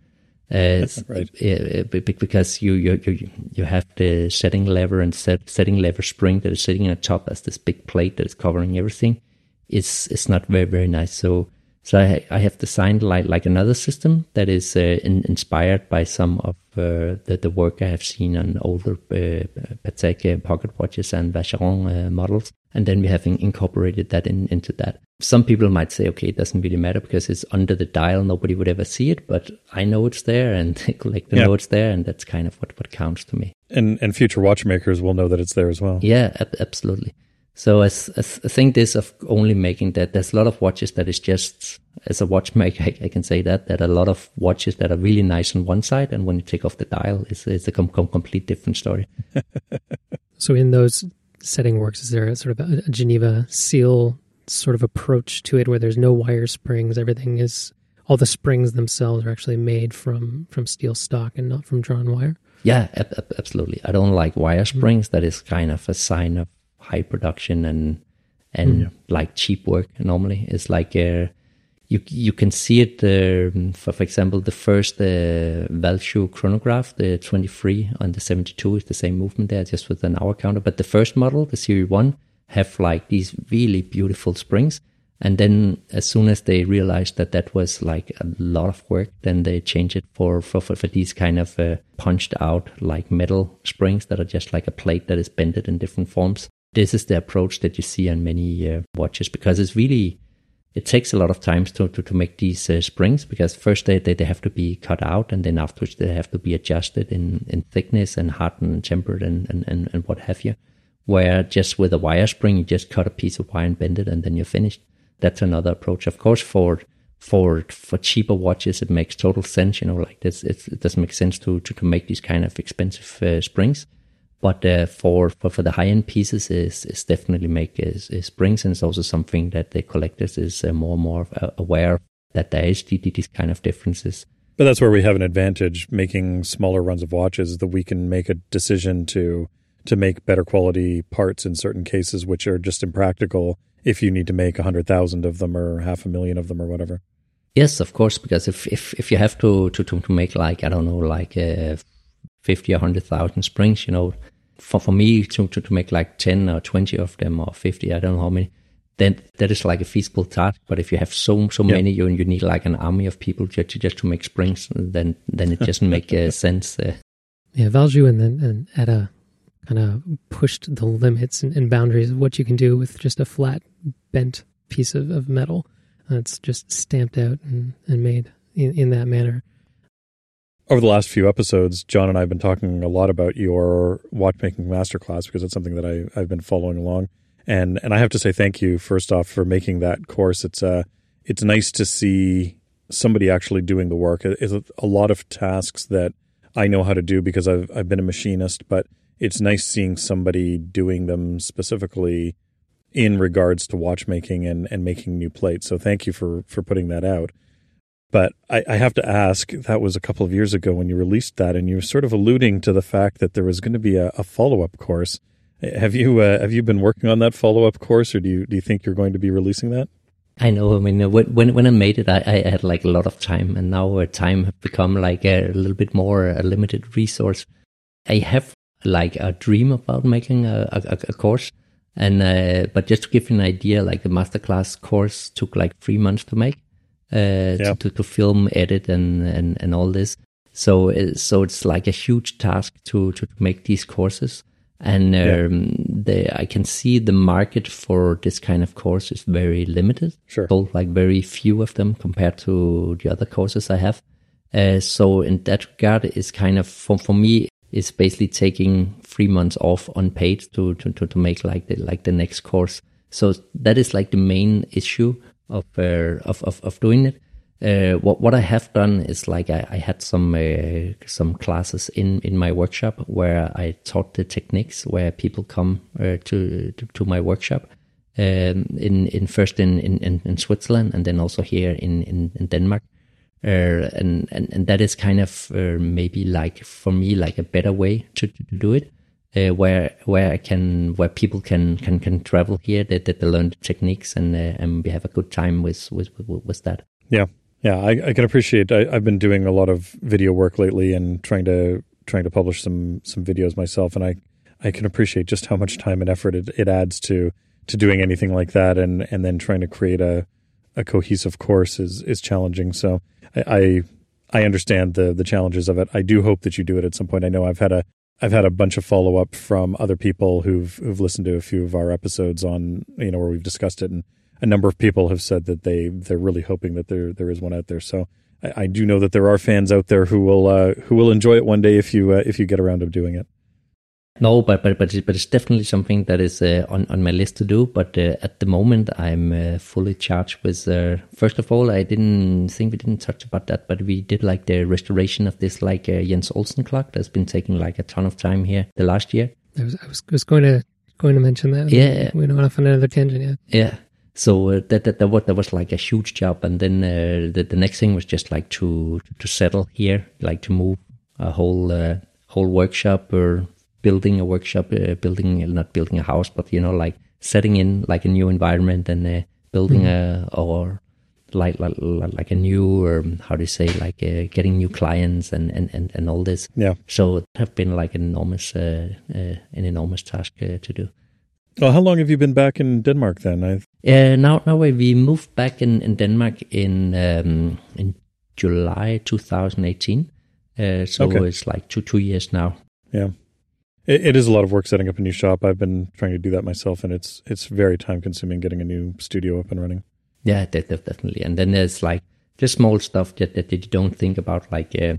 Uh, [laughs] right. because you, you you you have the setting lever and set, setting lever spring that is sitting on top as this big plate that is covering everything. It's it's not very very nice. So so I, I have designed like like another system that is uh, in, inspired by some of the the work I have seen on older uh, Patek uh, pocket watches and Vacheron uh, models, and then we have in, incorporated that in, into that. Some people might say, okay, it doesn't really matter because it's under the dial; nobody would ever see it. But I know it's there, and [laughs] the yeah. know it's there, and that's kind of what what counts to me. And and future watchmakers will know that it's there as well. Yeah, ab- absolutely. So as I think this of only making that there's a lot of watches that is just as a watchmaker [laughs] I, I, can say that that a lot of watches that are really nice on one side and when you take off the dial it's, it's a com- com- complete different story. [laughs] so in those setting works, is there a sort of a, Geneva seal sort of approach to it where there's no wire springs? Everything is all the springs themselves are actually made from from steel stock and not from drawn wire. Yeah, ab- absolutely. I don't like wire mm-hmm. springs. Mm-hmm. That is kind of a sign of high production and and mm, yeah. like cheap work normally it's like uh, you you can see it. Um, for for example, the first uh, Valjoux chronograph, the 23 and the 72 is the same movement there, just with an hour counter. But the first model, the Series One, have like these really beautiful springs. And then as soon as they realized that that was like a lot of work, then they changed it for for for, for these kind of uh, punched out like metal springs that are just like a plate that is bended in different forms. This is the approach that you see on many uh, watches because it's really it takes a lot of time to, to, to make these uh, springs because first they, they, they have to be cut out and then afterwards they have to be adjusted in, in thickness and hardened and tempered and, and, and, and what have you. Where just with a wire spring, you just cut a piece of wire and bend it and then you're finished. That's another approach. Of course, for for for cheaper watches, it makes total sense. You know, like this, it doesn't make sense to to, to make these kind of expensive uh, springs. But uh, for, for for the high end pieces, is is definitely make is, is springs, and it's also something that the collectors is uh, more and more uh, aware that there is these kind of differences. But that's where we have an advantage making smaller runs of watches that we can make a decision to to make better quality parts in certain cases, which are just impractical if you need to make a hundred thousand of them or half a million of them or whatever. Yes, of course, because if if, if you have to, to, to, make like I don't know like uh, fifty or hundred thousand springs, you know, for, for me to, to, to make like 10 or 20 of them or 50, I don't know how many, then that is like a feasible task. But if you have so so yeah. many, you you need like an army of people just to, just to make springs, then then it doesn't make uh, [laughs] sense. Uh. Yeah, Valjoux and then and ETA kind of pushed the limits and, and, boundaries of what you can do with just a flat bent piece of, of metal that's just stamped out and, and made in, in that manner over the last few episodes, John and I have been talking a lot about your watchmaking masterclass because it's something that I, I've been following along. And and I have to say thank you first off for making that course. It's uh it's nice to see somebody actually doing the work. It's a lot of tasks that I know how to do because I've I've been a machinist, but it's nice seeing somebody doing them specifically in regards to watchmaking and, and making new plates. So thank you for for putting that out. But I, I, have to ask, that was a couple of years ago when you released that, and you were sort of alluding to the fact that there was going to be a, a follow up course. Have you uh, have you been working on that follow up course, or do you do you think you're going to be releasing that? I know. I mean, when when I made it, I, I had like a lot of time, and now uh, time have become like a, little bit more a limited resource. I have like a dream about making a, a, a course, and uh, but just to give you an idea, like the masterclass course took like three months to make uh, yeah. to, to film, edit, and, and, and all this. So uh, so it's like a huge task to to make these courses, and um, yeah. the, I can see the market for this kind of course is very limited. Sure, so like very few of them compared to the other courses I have. Uh, so in that regard, it's kind of for for me it's basically taking three months off unpaid to to to, to make like the like the next course. So that is like the main issue of uh, of, of of doing it. Uh, what what I have done is like I, I had some uh, some classes in in my workshop where I taught the techniques where people come uh, to, to, to my workshop um, in in first in, in, in Switzerland and then also here in in, in Denmark. Uh, and, and and that is kind of uh, maybe like for me like a better way to, to do it uh, where where I can where people can can can travel here that, that they learn the techniques and uh, and we have a good time with with with, that. Yeah, yeah, I, I can appreciate. I, have been doing a lot of video work lately and trying to trying to publish some some videos myself, and I I can appreciate just how much time and effort it, it adds to to doing anything like that, and and then trying to create a a cohesive course is is challenging. So I, I I understand the the challenges of it. I do hope that you do it at some point. I know I've had a I've had a bunch of follow up from other people who've who've listened to a few of our episodes on you know where we've discussed it, and a number of people have said that they they're really hoping that there there is one out there. So I, I do know that there are fans out there who will uh, who will enjoy it one day if you uh, if you get around to doing it. No, but but but but it's definitely something that is uh, on on my list to do. But uh, at the moment, I'm uh, fully charged with. Uh, first of all, I didn't think we didn't touch about that, but we did like the restoration of this like uh, Jens Olsen clock that's been taking like a ton of time here the last year. I was I was, was going to going to mention that. Yeah, we don't want to find another tangent. Yeah, yeah. So uh, that, that that was that was like a huge job, and then the the next thing was just like to to settle here, like to move a whole whole workshop or building a workshop, uh, building not building a house, but you know, like setting in like a new environment and uh, building mm. a or like like like a new or how do you say like uh, getting new clients and, and, and, and all this. Yeah. So it have been like an enormous uh, uh, an enormous task uh, to do. Well, how long have you been back in Denmark then? I Uh, now now we moved back in, in Denmark in um, in July 2018. Uh, so Okay. it's like two two years now. yeah. It, it is a lot of work setting up a new shop. I've been trying to do that myself, and it's it's very time consuming getting a new studio up and running. Yeah, de- de- definitely. And then there's like just small stuff that, that, that you don't think about, like uh,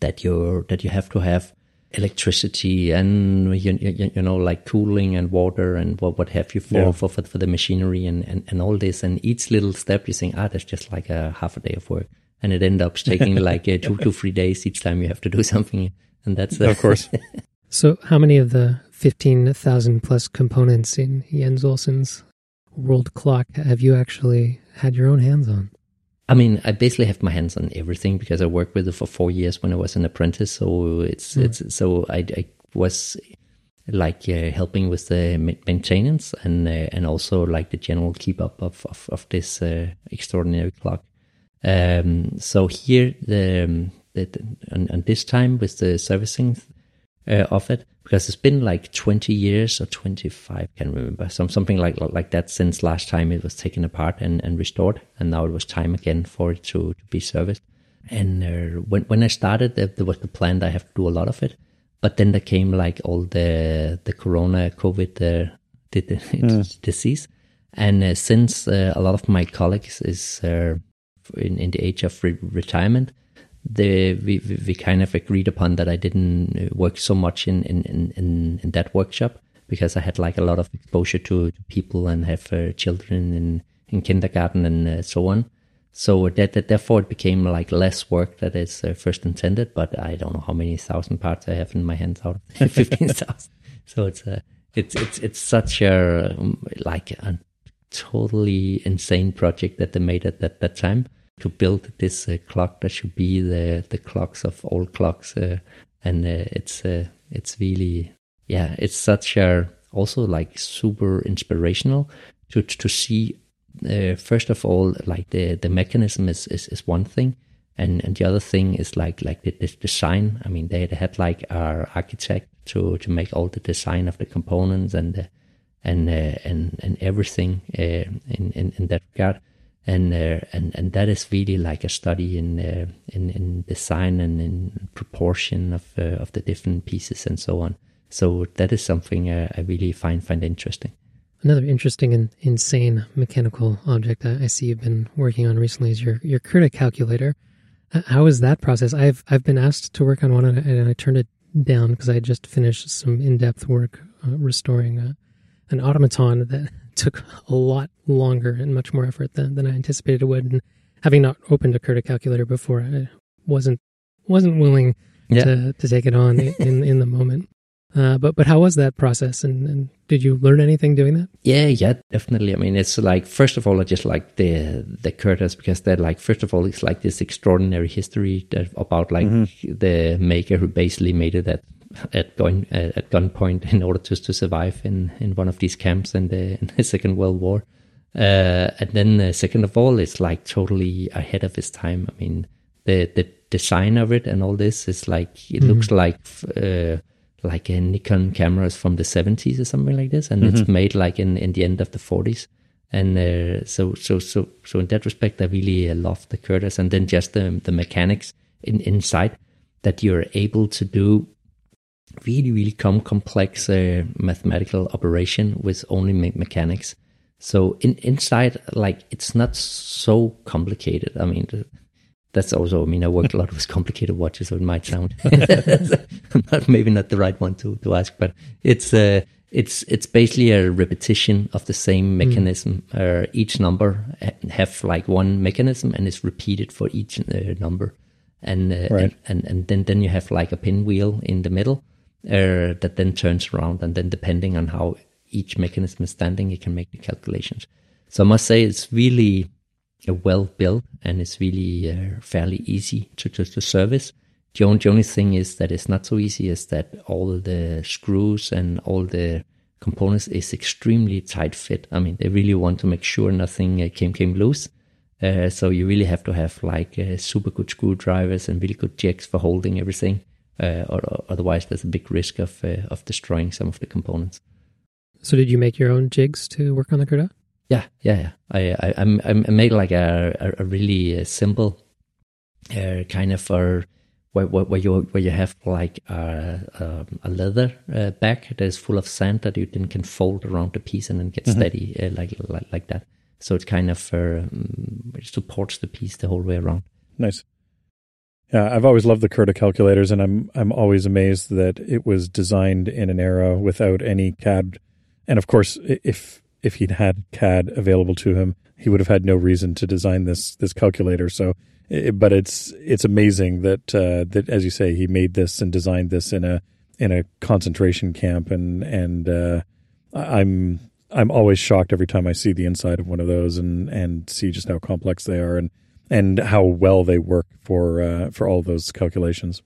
that you that you have to have electricity and you, you, you know like cooling and water and what what have you for Yeah. for, for for the machinery and, and and all this. And each little step you think, ah, that's just like a half a day of work, and it ends up taking [laughs] like uh, two to three days each time you have to do something. And that's uh, Of course. [laughs] [laughs] So, how many of the 15,000 plus components in Jens Olsen's world clock have you actually had your own hands on? I mean, I basically have my hands on everything because I worked with it for four years when I was an apprentice. So it's it's so I, I was like uh, helping with the maintenance and uh, and also like the general keep up of of, of this uh, extraordinary clock. Um, so here the, um, the, the on, on this time with the servicing uh, of it because it's been like 20 years or 25 can't remember some something like like that since last time it was taken apart and, and restored and now it was time again for it to, to be serviced. And uh, when when I started there, there was the plan that I have to do a lot of it but then there came like all the the corona covid uh, the, [laughs] the disease. And uh, since uh, a lot of my colleagues is uh, in, in the age of re- retirement the we, we kind of agreed upon that I didn't uh, work so much in in, in, in that workshop because I had like a lot of exposure to, to people and have uh, children in in kindergarten and uh, so on. So that, that therefore it became like less work that is uh, first intended. But I don't know how many thousand parts I have in my hands out of [laughs] fifteen thousand. So it's uh, it's it's it's such a um, like a totally insane project that they made at that, that time to build this uh, clock that should be the the clocks of all clocks uh, and uh, it's it's really yeah it's such a also like super inspirational to to see uh, first of all like the the mechanism is is, is one thing and and the other thing is like like the, the design. I mean they, they had like our architect to to make all the design of the components and the, and uh, and and everything uh, in, in in that regard and uh, and and that is really like a study in uh, in in design and in proportion of uh, of the different pieces and so on. So that is something uh, I really find find interesting. Another interesting and insane mechanical object that I see you've been working on recently is your your Curta calculator. Uh, How is that process? I've I've been asked to work on one and I, and I turned it down because I just finished some in depth work uh, restoring a, an automaton that took a lot longer and much more effort than, than I anticipated it would. And having not opened a Curta calculator before, I wasn't wasn't willing Yeah. to to take it on [laughs] in in the moment. Uh, but but how was that process? And, and did you learn anything doing that? Yeah, yeah, definitely. I mean, it's like first of all, I just like the the Curtas because they're like first of all, it's like this extraordinary history that, about like the maker who basically made it at at gun uh, at gunpoint in order to to survive in in one of these camps in the in the [laughs] Second World War. Uh, and then uh, second of all, it's like totally ahead of its time. I mean, the the design of it and all this is like it looks like. Uh, like a Nikon cameras from the 70s or something like this, and it's made like in, in the end of the 40s. And uh, so so so so in that respect, I really uh, love the Curtas, and then just the the mechanics in inside that you're able to do really really com- complex uh, mathematical operation with only me- mechanics. So in inside, like it's not so complicated. I mean. That's also, I mean, I worked a lot with complicated watches, so it might sound [laughs] not, maybe not the right one to, to ask, but it's uh, it's it's basically a repetition of the same mechanism. Uh, each number ha- have like one mechanism, and it's repeated for each uh, number, and, uh, Right. and and and then then you have like a pinwheel in the middle uh, that then turns around, and then depending on how each mechanism is standing, you can make the calculations. So I must say, it's really uh, well built and it's really uh, fairly easy to, to, to service. The only, the only thing is that it's not so easy is that all the screws and all the components is extremely tight fit. I mean, they really want to make sure nothing uh, came came loose. Uh, so you really have to have like uh, super good screwdrivers and really good jigs for holding everything. Uh, or, otherwise, there's a big risk of uh, of destroying some of the components. So, did you make your own jigs to work on the Curta? Yeah, yeah, yeah. I I, I, I made like a a, a really uh, simple uh, kind of a where, where, where, you where you have like a, a, a leather uh, bag that is full of sand that you then can fold around the piece and then get mm-hmm. steady uh, like, like like that. So it kind of uh, supports the piece the whole way around. Nice. Yeah, I've always loved the Curta calculators, and I'm I'm always amazed that it was designed in an era without any CAD. And of course, if if he'd had CAD available to him, he would have had no reason to design this this calculator. So but it's it's amazing that uh, that as you say he made this and designed this in a in a concentration camp and and uh, I'm I'm always shocked every time I see the inside of one of those and and see just how complex they are and and how well they work for uh, for all those calculations.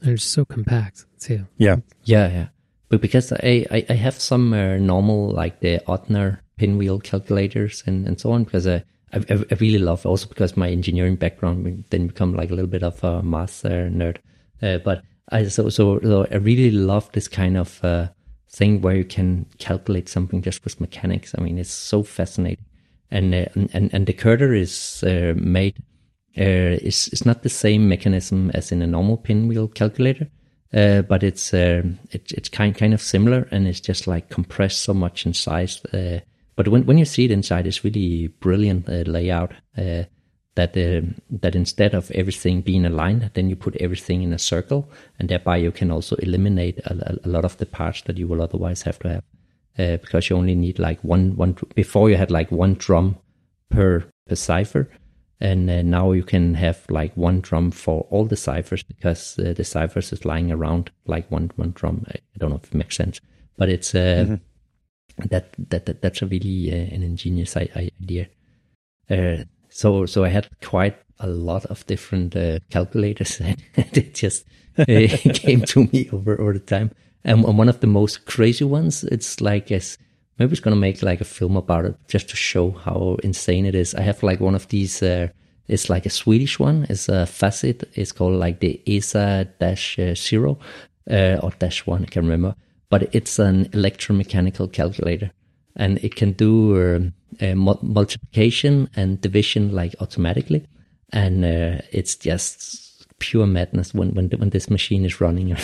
They're so compact too. Yeah, yeah, yeah. But because I I, I have some uh, normal like the Odhner pinwheel calculators and and so on because I I, I, really love also because my engineering background then become like a little bit of a math nerd. Uh, but I so, so, so I really love this kind of uh, thing where you can calculate something just with mechanics. I mean, it's so fascinating. And uh, and and the Curta is uh, made uh, is is not the same mechanism as in a normal pinwheel calculator. Uh, but it's uh, it, it's kind kind of similar, and it's just like compressed so much in size uh, but when, when you see it inside, it's really brilliant uh, layout. That that instead of everything being aligned, then you put everything in a circle, and thereby you can also eliminate a, a lot of the parts that you will otherwise have to have, uh, because you only need like one one. Before you had like one drum per per cipher, and uh, now you can have like one drum for all the ciphers because uh, the ciphers is lying around like one one drum. I don't know if it makes sense, but it's. Mm-hmm that that, that that's a really uh, an ingenious idea. Uh, so so I had quite a lot of different uh, calculators, [laughs] and it just uh, [laughs] came to me over over the time. And one of the most crazy ones, it's like as maybe it's gonna make like a film about it just to show how insane it is. I have like one of these. Uh, it's like a Swedish one. It's a Facit. It's called like the ESA dash uh, zero or dash one. I can remember but it's an electromechanical calculator and it can do uh, multiplication and division like automatically and uh, it's just pure madness when when when this machine is running [laughs]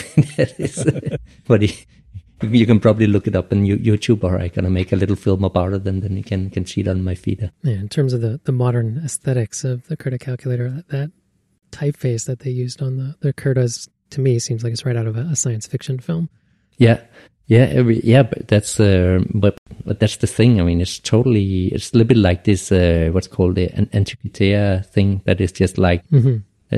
[laughs] but you can probably look it up on YouTube or I'm gonna make a little film about it and then you can can see it on my feed. Yeah, in terms of the, the modern aesthetics of the Curta calculator, that, typeface that they used on the, the Curtas to me seems like it's right out of a, a science fiction film. Yeah, yeah, every, yeah, but that's uh, but but that's the thing. I mean, it's totally it's a little bit like this uh, what's called the Antikythera thing that is just like mm-hmm. Uh,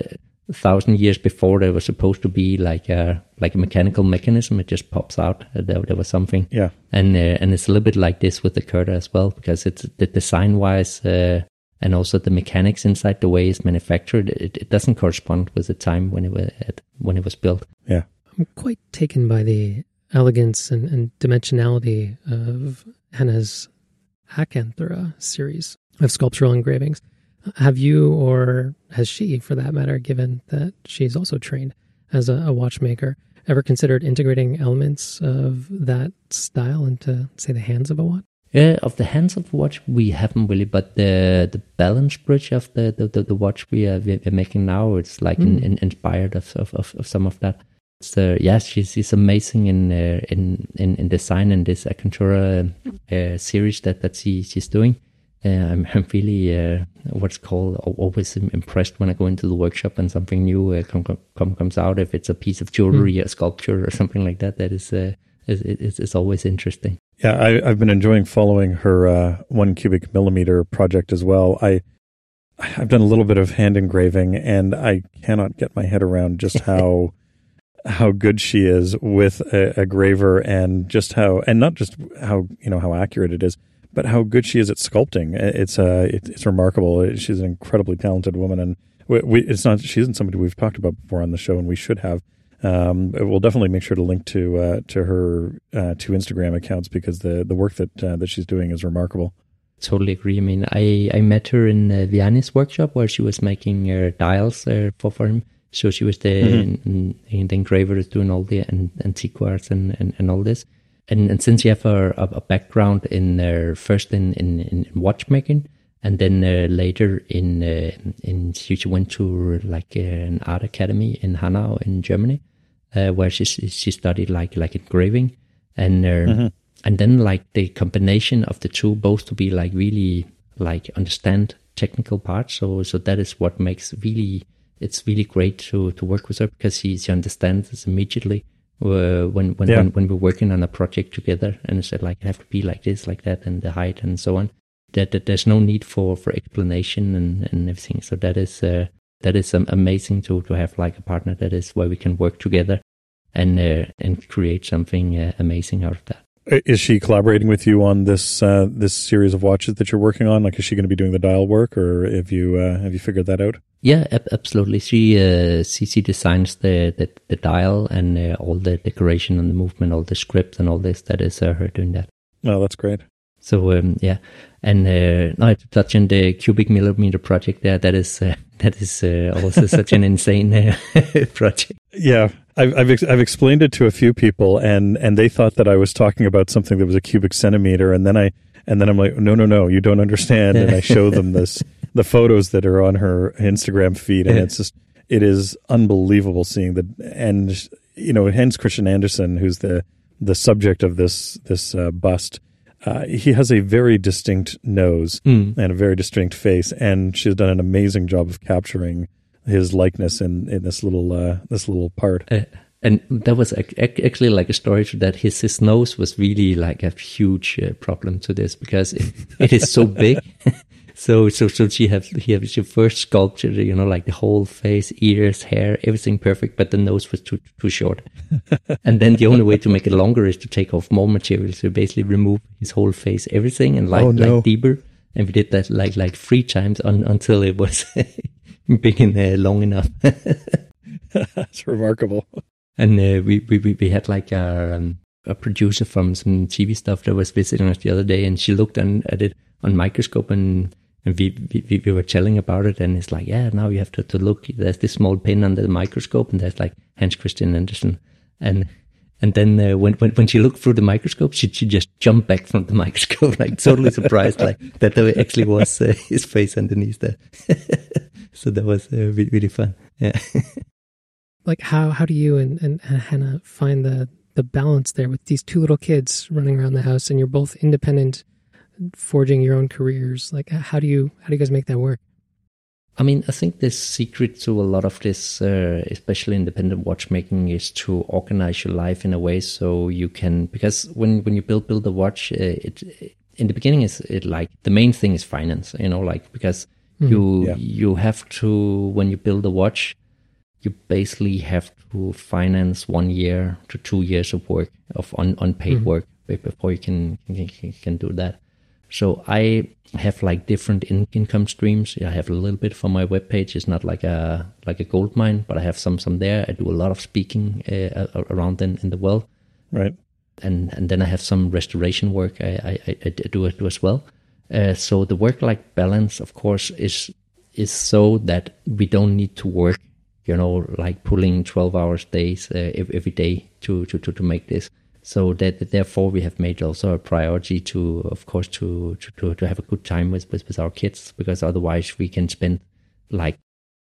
a thousand years before there was supposed to be like a like a mechanical mechanism. It just pops out. Uh, there, there was something. Yeah, and uh, and it's a little bit like this with the Curta as well because it's the design wise. Uh, and also the mechanics inside the way it's manufactured, it, it doesn't correspond with the time when it was when it was built. Yeah, I'm quite taken by the elegance and, and dimensionality of Hanna's Acanthera series of sculptural engravings. Have you, or has she, for that matter, given that she's also trained as a, a watchmaker, ever considered integrating elements of that style into, say, the hands of a watch? Yeah, of the hands of the watch, we haven't really, but the the balance bridge of the the, the, the watch we are, we're making now, it's like mm. in, in, inspired of, of, of, some of that. So yeah, she's, she's amazing in, uh, in in in design and this Acantura uh, series that that she she's doing. I'm, I'm really uh, what's called always impressed when I go into the workshop and something new uh, come, come, comes out. If it's a piece of jewelry, mm. a sculpture, or something like that, that is uh, is, is, is always interesting. Yeah, I, have been enjoying following her uh, one cubic millimeter project as well. I I've done a little bit of hand engraving, and I cannot get my head around just [laughs] how how good she is with a, a, graver and just how and not just how you know how accurate it is but how good she is at sculpting it's uh it, it's remarkable she's an incredibly talented woman and we, we, it's not she isn't somebody we've talked about before on the show and we should have um, we'll definitely make sure to link to uh, to her uh, two Instagram accounts because the the work that uh, that she's doing is remarkable totally agree. I mean, I, I met her in uh, Vianney's workshop where she was making uh, dials uh, for, for him. So she was the, mm-hmm. in, in the engraver doing all the an, antiques and, and, and all this. And, and since you have a, a background in uh, first in, in, in watchmaking, and then uh, later in uh, in she went to like uh, an art academy in Hanau in Germany, uh, where she she studied like like engraving, and uh, mm-hmm. and then like the combination of the two, both to be like really like understand technical parts. So so that is what makes really it's really great to to work with her because she she understands immediately. Uh, when when, yeah. when when we're working on a project together, and it said like it have to be like this, like that, and the height and so on that, that there's no need for for explanation and and everything. So that is uh, that is um, amazing to to have like a partner that is where we can work together and uh, and create something uh, amazing out of that. Is she collaborating with you on this uh, this series of watches that you're working on? Like, is she going to be doing the dial work, or have you uh, have you figured that out? Yeah, ab- absolutely. She uh, she designs the, the, the dial and uh, all the decoration and the movement, all the script and all this. That is uh, her doing that. Oh, that's great. So um, yeah, and uh, now to touch on the cubic millimeter project there, that is uh, [laughs] that is uh, also such an insane uh, [laughs] project. Yeah, I've I've, ex- I've explained it to a few people, and and they thought that I was talking about something that was a cubic centimeter, and then I and then I'm like, no, no, no, you don't understand, and I show them this [laughs] the photos that are on her Instagram feed, and it's just it is unbelievable seeing the and you know Hans Christian Andersen, who's the the subject of this this uh, bust uh, he has a very distinct nose mm. and a very distinct face, and she's done an amazing job of capturing his likeness in, in this little uh, this little part. Uh, and that was actually like a story that his his nose was really like a huge uh, problem to this because it, it is so big [laughs] So so so she have he have your first sculpture, you know, like the whole face, ears, hair, everything perfect, but the nose was too too short. [laughs] and then the only way to make it longer is to take off more material. So basically remove his whole face, everything, and like oh, no. like deeper. And we did that like like three times on, until it was [laughs] big and uh, long enough. [laughs] That's remarkable. And uh, we, we we had like a, um, a producer from some TV stuff that was visiting us the other day, and she looked on, at it on microscope and and we, we, we were telling about it and it's like yeah now you have to, to look there's this small pin under the microscope and there's like hans christian andersen. And and then uh, when, when when she looked through the microscope she, she just jumped back from the [laughs] microscope like totally surprised like that there actually was uh, [laughs] his face underneath there. [laughs] So that was uh, really, really fun. Yeah. Like how how do you and, and Hanna find the the balance there with these two little kids running around the house and you're both independent forging your own careers? Like, how do you how do you guys make that work? I mean, I think the secret to a lot of this, uh, especially independent watchmaking, is to organize your life in a way so you can. Because when when you build build a watch, uh, it in the beginning is it like the main thing is finance. You know, like because mm, you yeah. you have to when you build a watch, you basically have to finance one year to two years of work of un, unpaid mm-hmm. work before you can, can can do that. So I have like different in- income streams. I have a little bit for my webpage. It's not like a like a gold mine, but I have some some there. I do a lot of speaking uh, around in, in the world, right? And and then I have some restoration work I I, I do do as well. Uh, so the work life balance, of course, is is so that we don't need to work, you know, like pulling twelve hours days uh, every day to, to to to make this. So that therefore we have made also a priority to, of course, to to to have a good time with with, with our kids because otherwise we can spend like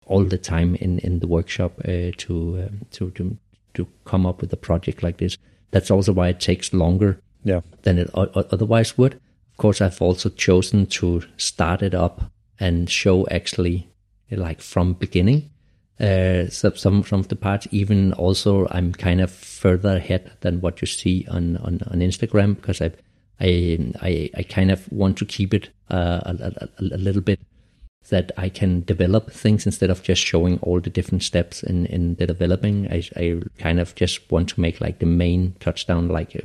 all the time in in the workshop uh, to um, to to to come up with a project like this. That's also why it takes longer yeah. than it otherwise would. Of course, I've also chosen to start it up and show actually like from beginning uh, some some of the parts. Even also, I'm kind of further ahead than what you see on on, on Instagram because I, I I I kind of want to keep it uh, a, a, a, little bit that I can develop things instead of just showing all the different steps in in the developing. I I kind of just want to make like the main touchdown like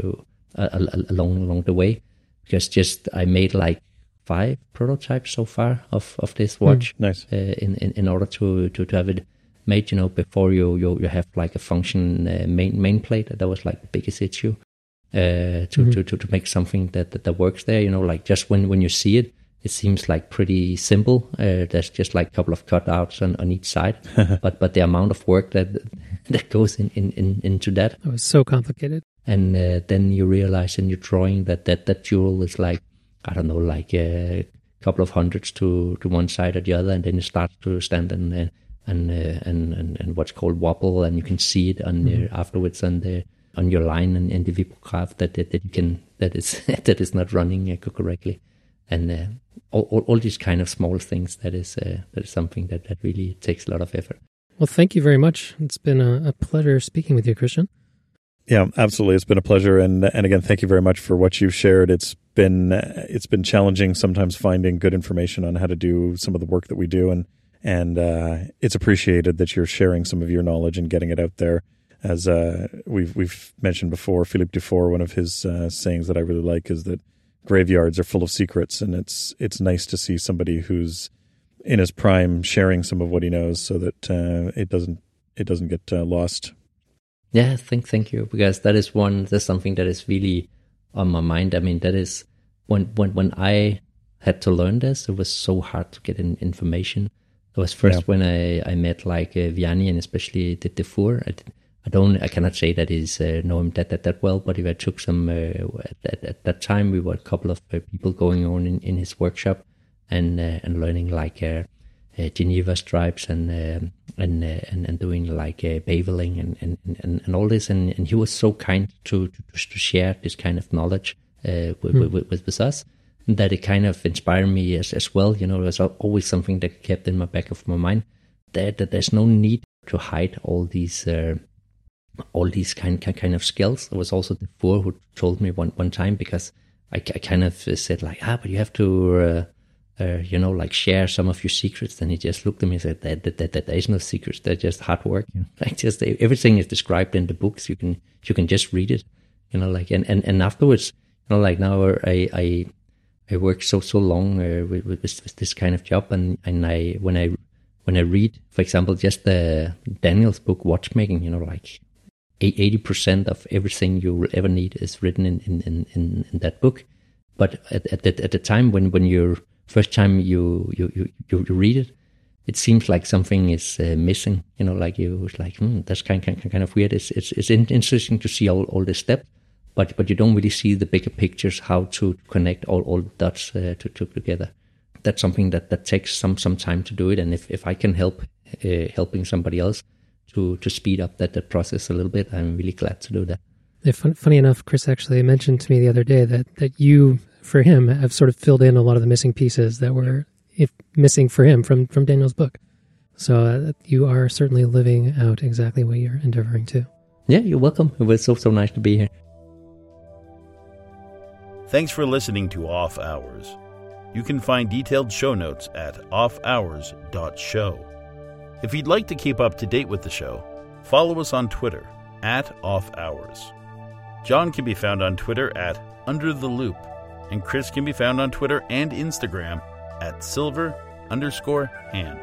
uh, along along the way because just I made like five prototypes so far of, of this hmm, watch. Mm, nice. Uh, in, in in order to, to to have it made, you know, before you you, you have like a function uh, main main plate. That was like the biggest issue. Uh, to, mm-hmm. to, to, to make something that, that, that works there, you know, like just when, when you see it, it seems like pretty simple. Uh, there's just like a couple of cutouts on, on each side, [laughs] but but the amount of work that [laughs] that goes in, in, in into that. It was so complicated. And uh, then you realize in your drawing that that that jewel is like I don't know, like a couple of hundreds to to one side or the other, and then it starts to stand and uh, and, uh, and and and what's called wobble, and you can see it on mm-hmm. afterwards on the on your line and in the Vibograph that, that that you can that is [laughs] that is not running uh, correctly, and uh, all, all, all these kind of small things that is uh, that is something that that really takes a lot of effort. Well, thank you very much. It's been a, a pleasure speaking with you, Christian. Yeah, absolutely. It's been a pleasure, and and again, thank you very much for what you've shared. It's been it's been challenging sometimes finding good information on how to do some of the work that we do, and and uh, it's appreciated that you're sharing some of your knowledge and getting it out there. As uh, we've we've mentioned before, Philippe Dufour, one of his uh, sayings that I really like is that graveyards are full of secrets, and it's it's nice to see somebody who's in his prime sharing some of what he knows, so that uh, it doesn't it doesn't get uh, lost yeah, thank thank you because that is one that's something that is really on my mind. I mean, that is when when when I had to learn this, it was so hard to get in information. It was first yeah. when I I met like uh, Vianney and especially the Dufour. I, I don't I cannot say that is uh, know him that that that well, but if I took some uh, at, at, that time, we were a couple of uh, people going on in, in his workshop and uh, and learning like uh, uh, Geneva stripes and um, and, uh, and and doing like uh, beveling and, and, and, and all this and, and he was so kind to, to, to share this kind of knowledge uh, with, mm. with, with, with, us that it kind of inspired me as, as well you know there's always something that kept in my back of my mind that, that there's no need to hide all these uh, all these kind kind of skills there was also the Dufour who told me one one time because I, I kind of said like ah but you have to uh, uh, you know, like share some of your secrets. Then he just looked at me and said, that, that, that, that there is no secrets. They're just hard work. Know? [laughs] Like just everything is described in the books. You can, you can just read it, you know, like, and, and, and afterwards, you know, like now I, I, I work so, so long uh, with, with, this, with this kind of job. And, and I, when I, when I read, for example, just the Daniels' book, Watchmaking, you know, like 80% of everything you will ever need is written in, in, in, in that book. But at, at, the, at the time when, when you're, first time you you you, you read it, it seems like something is uh, missing. You know, like you was like, hmm, that's kind kind kind of weird. It's it's it's interesting to see all all the steps, but but you don't really see the bigger pictures, how to connect all all dots uh, to, to together. That's something that that takes some some time to do it. And if if I can help uh, helping somebody else to to speed up that that process a little bit, I'm really glad to do that. Yeah, funny enough, Chris actually mentioned to me the other day that that you for him have sort of filled in a lot of the missing pieces that were if missing for him from from Daniels' book. So uh, you are certainly living out exactly what you're endeavoring to. Yeah, you're welcome. It was so so nice to be here. Thanks for listening to Off Hours. You can find detailed show notes at offhours.show. If you'd like to keep up to date with the show, follow us on Twitter at Off Hours. John can be found on Twitter at Under the Loop and Chris can be found on Twitter and Instagram at silver underscore hand.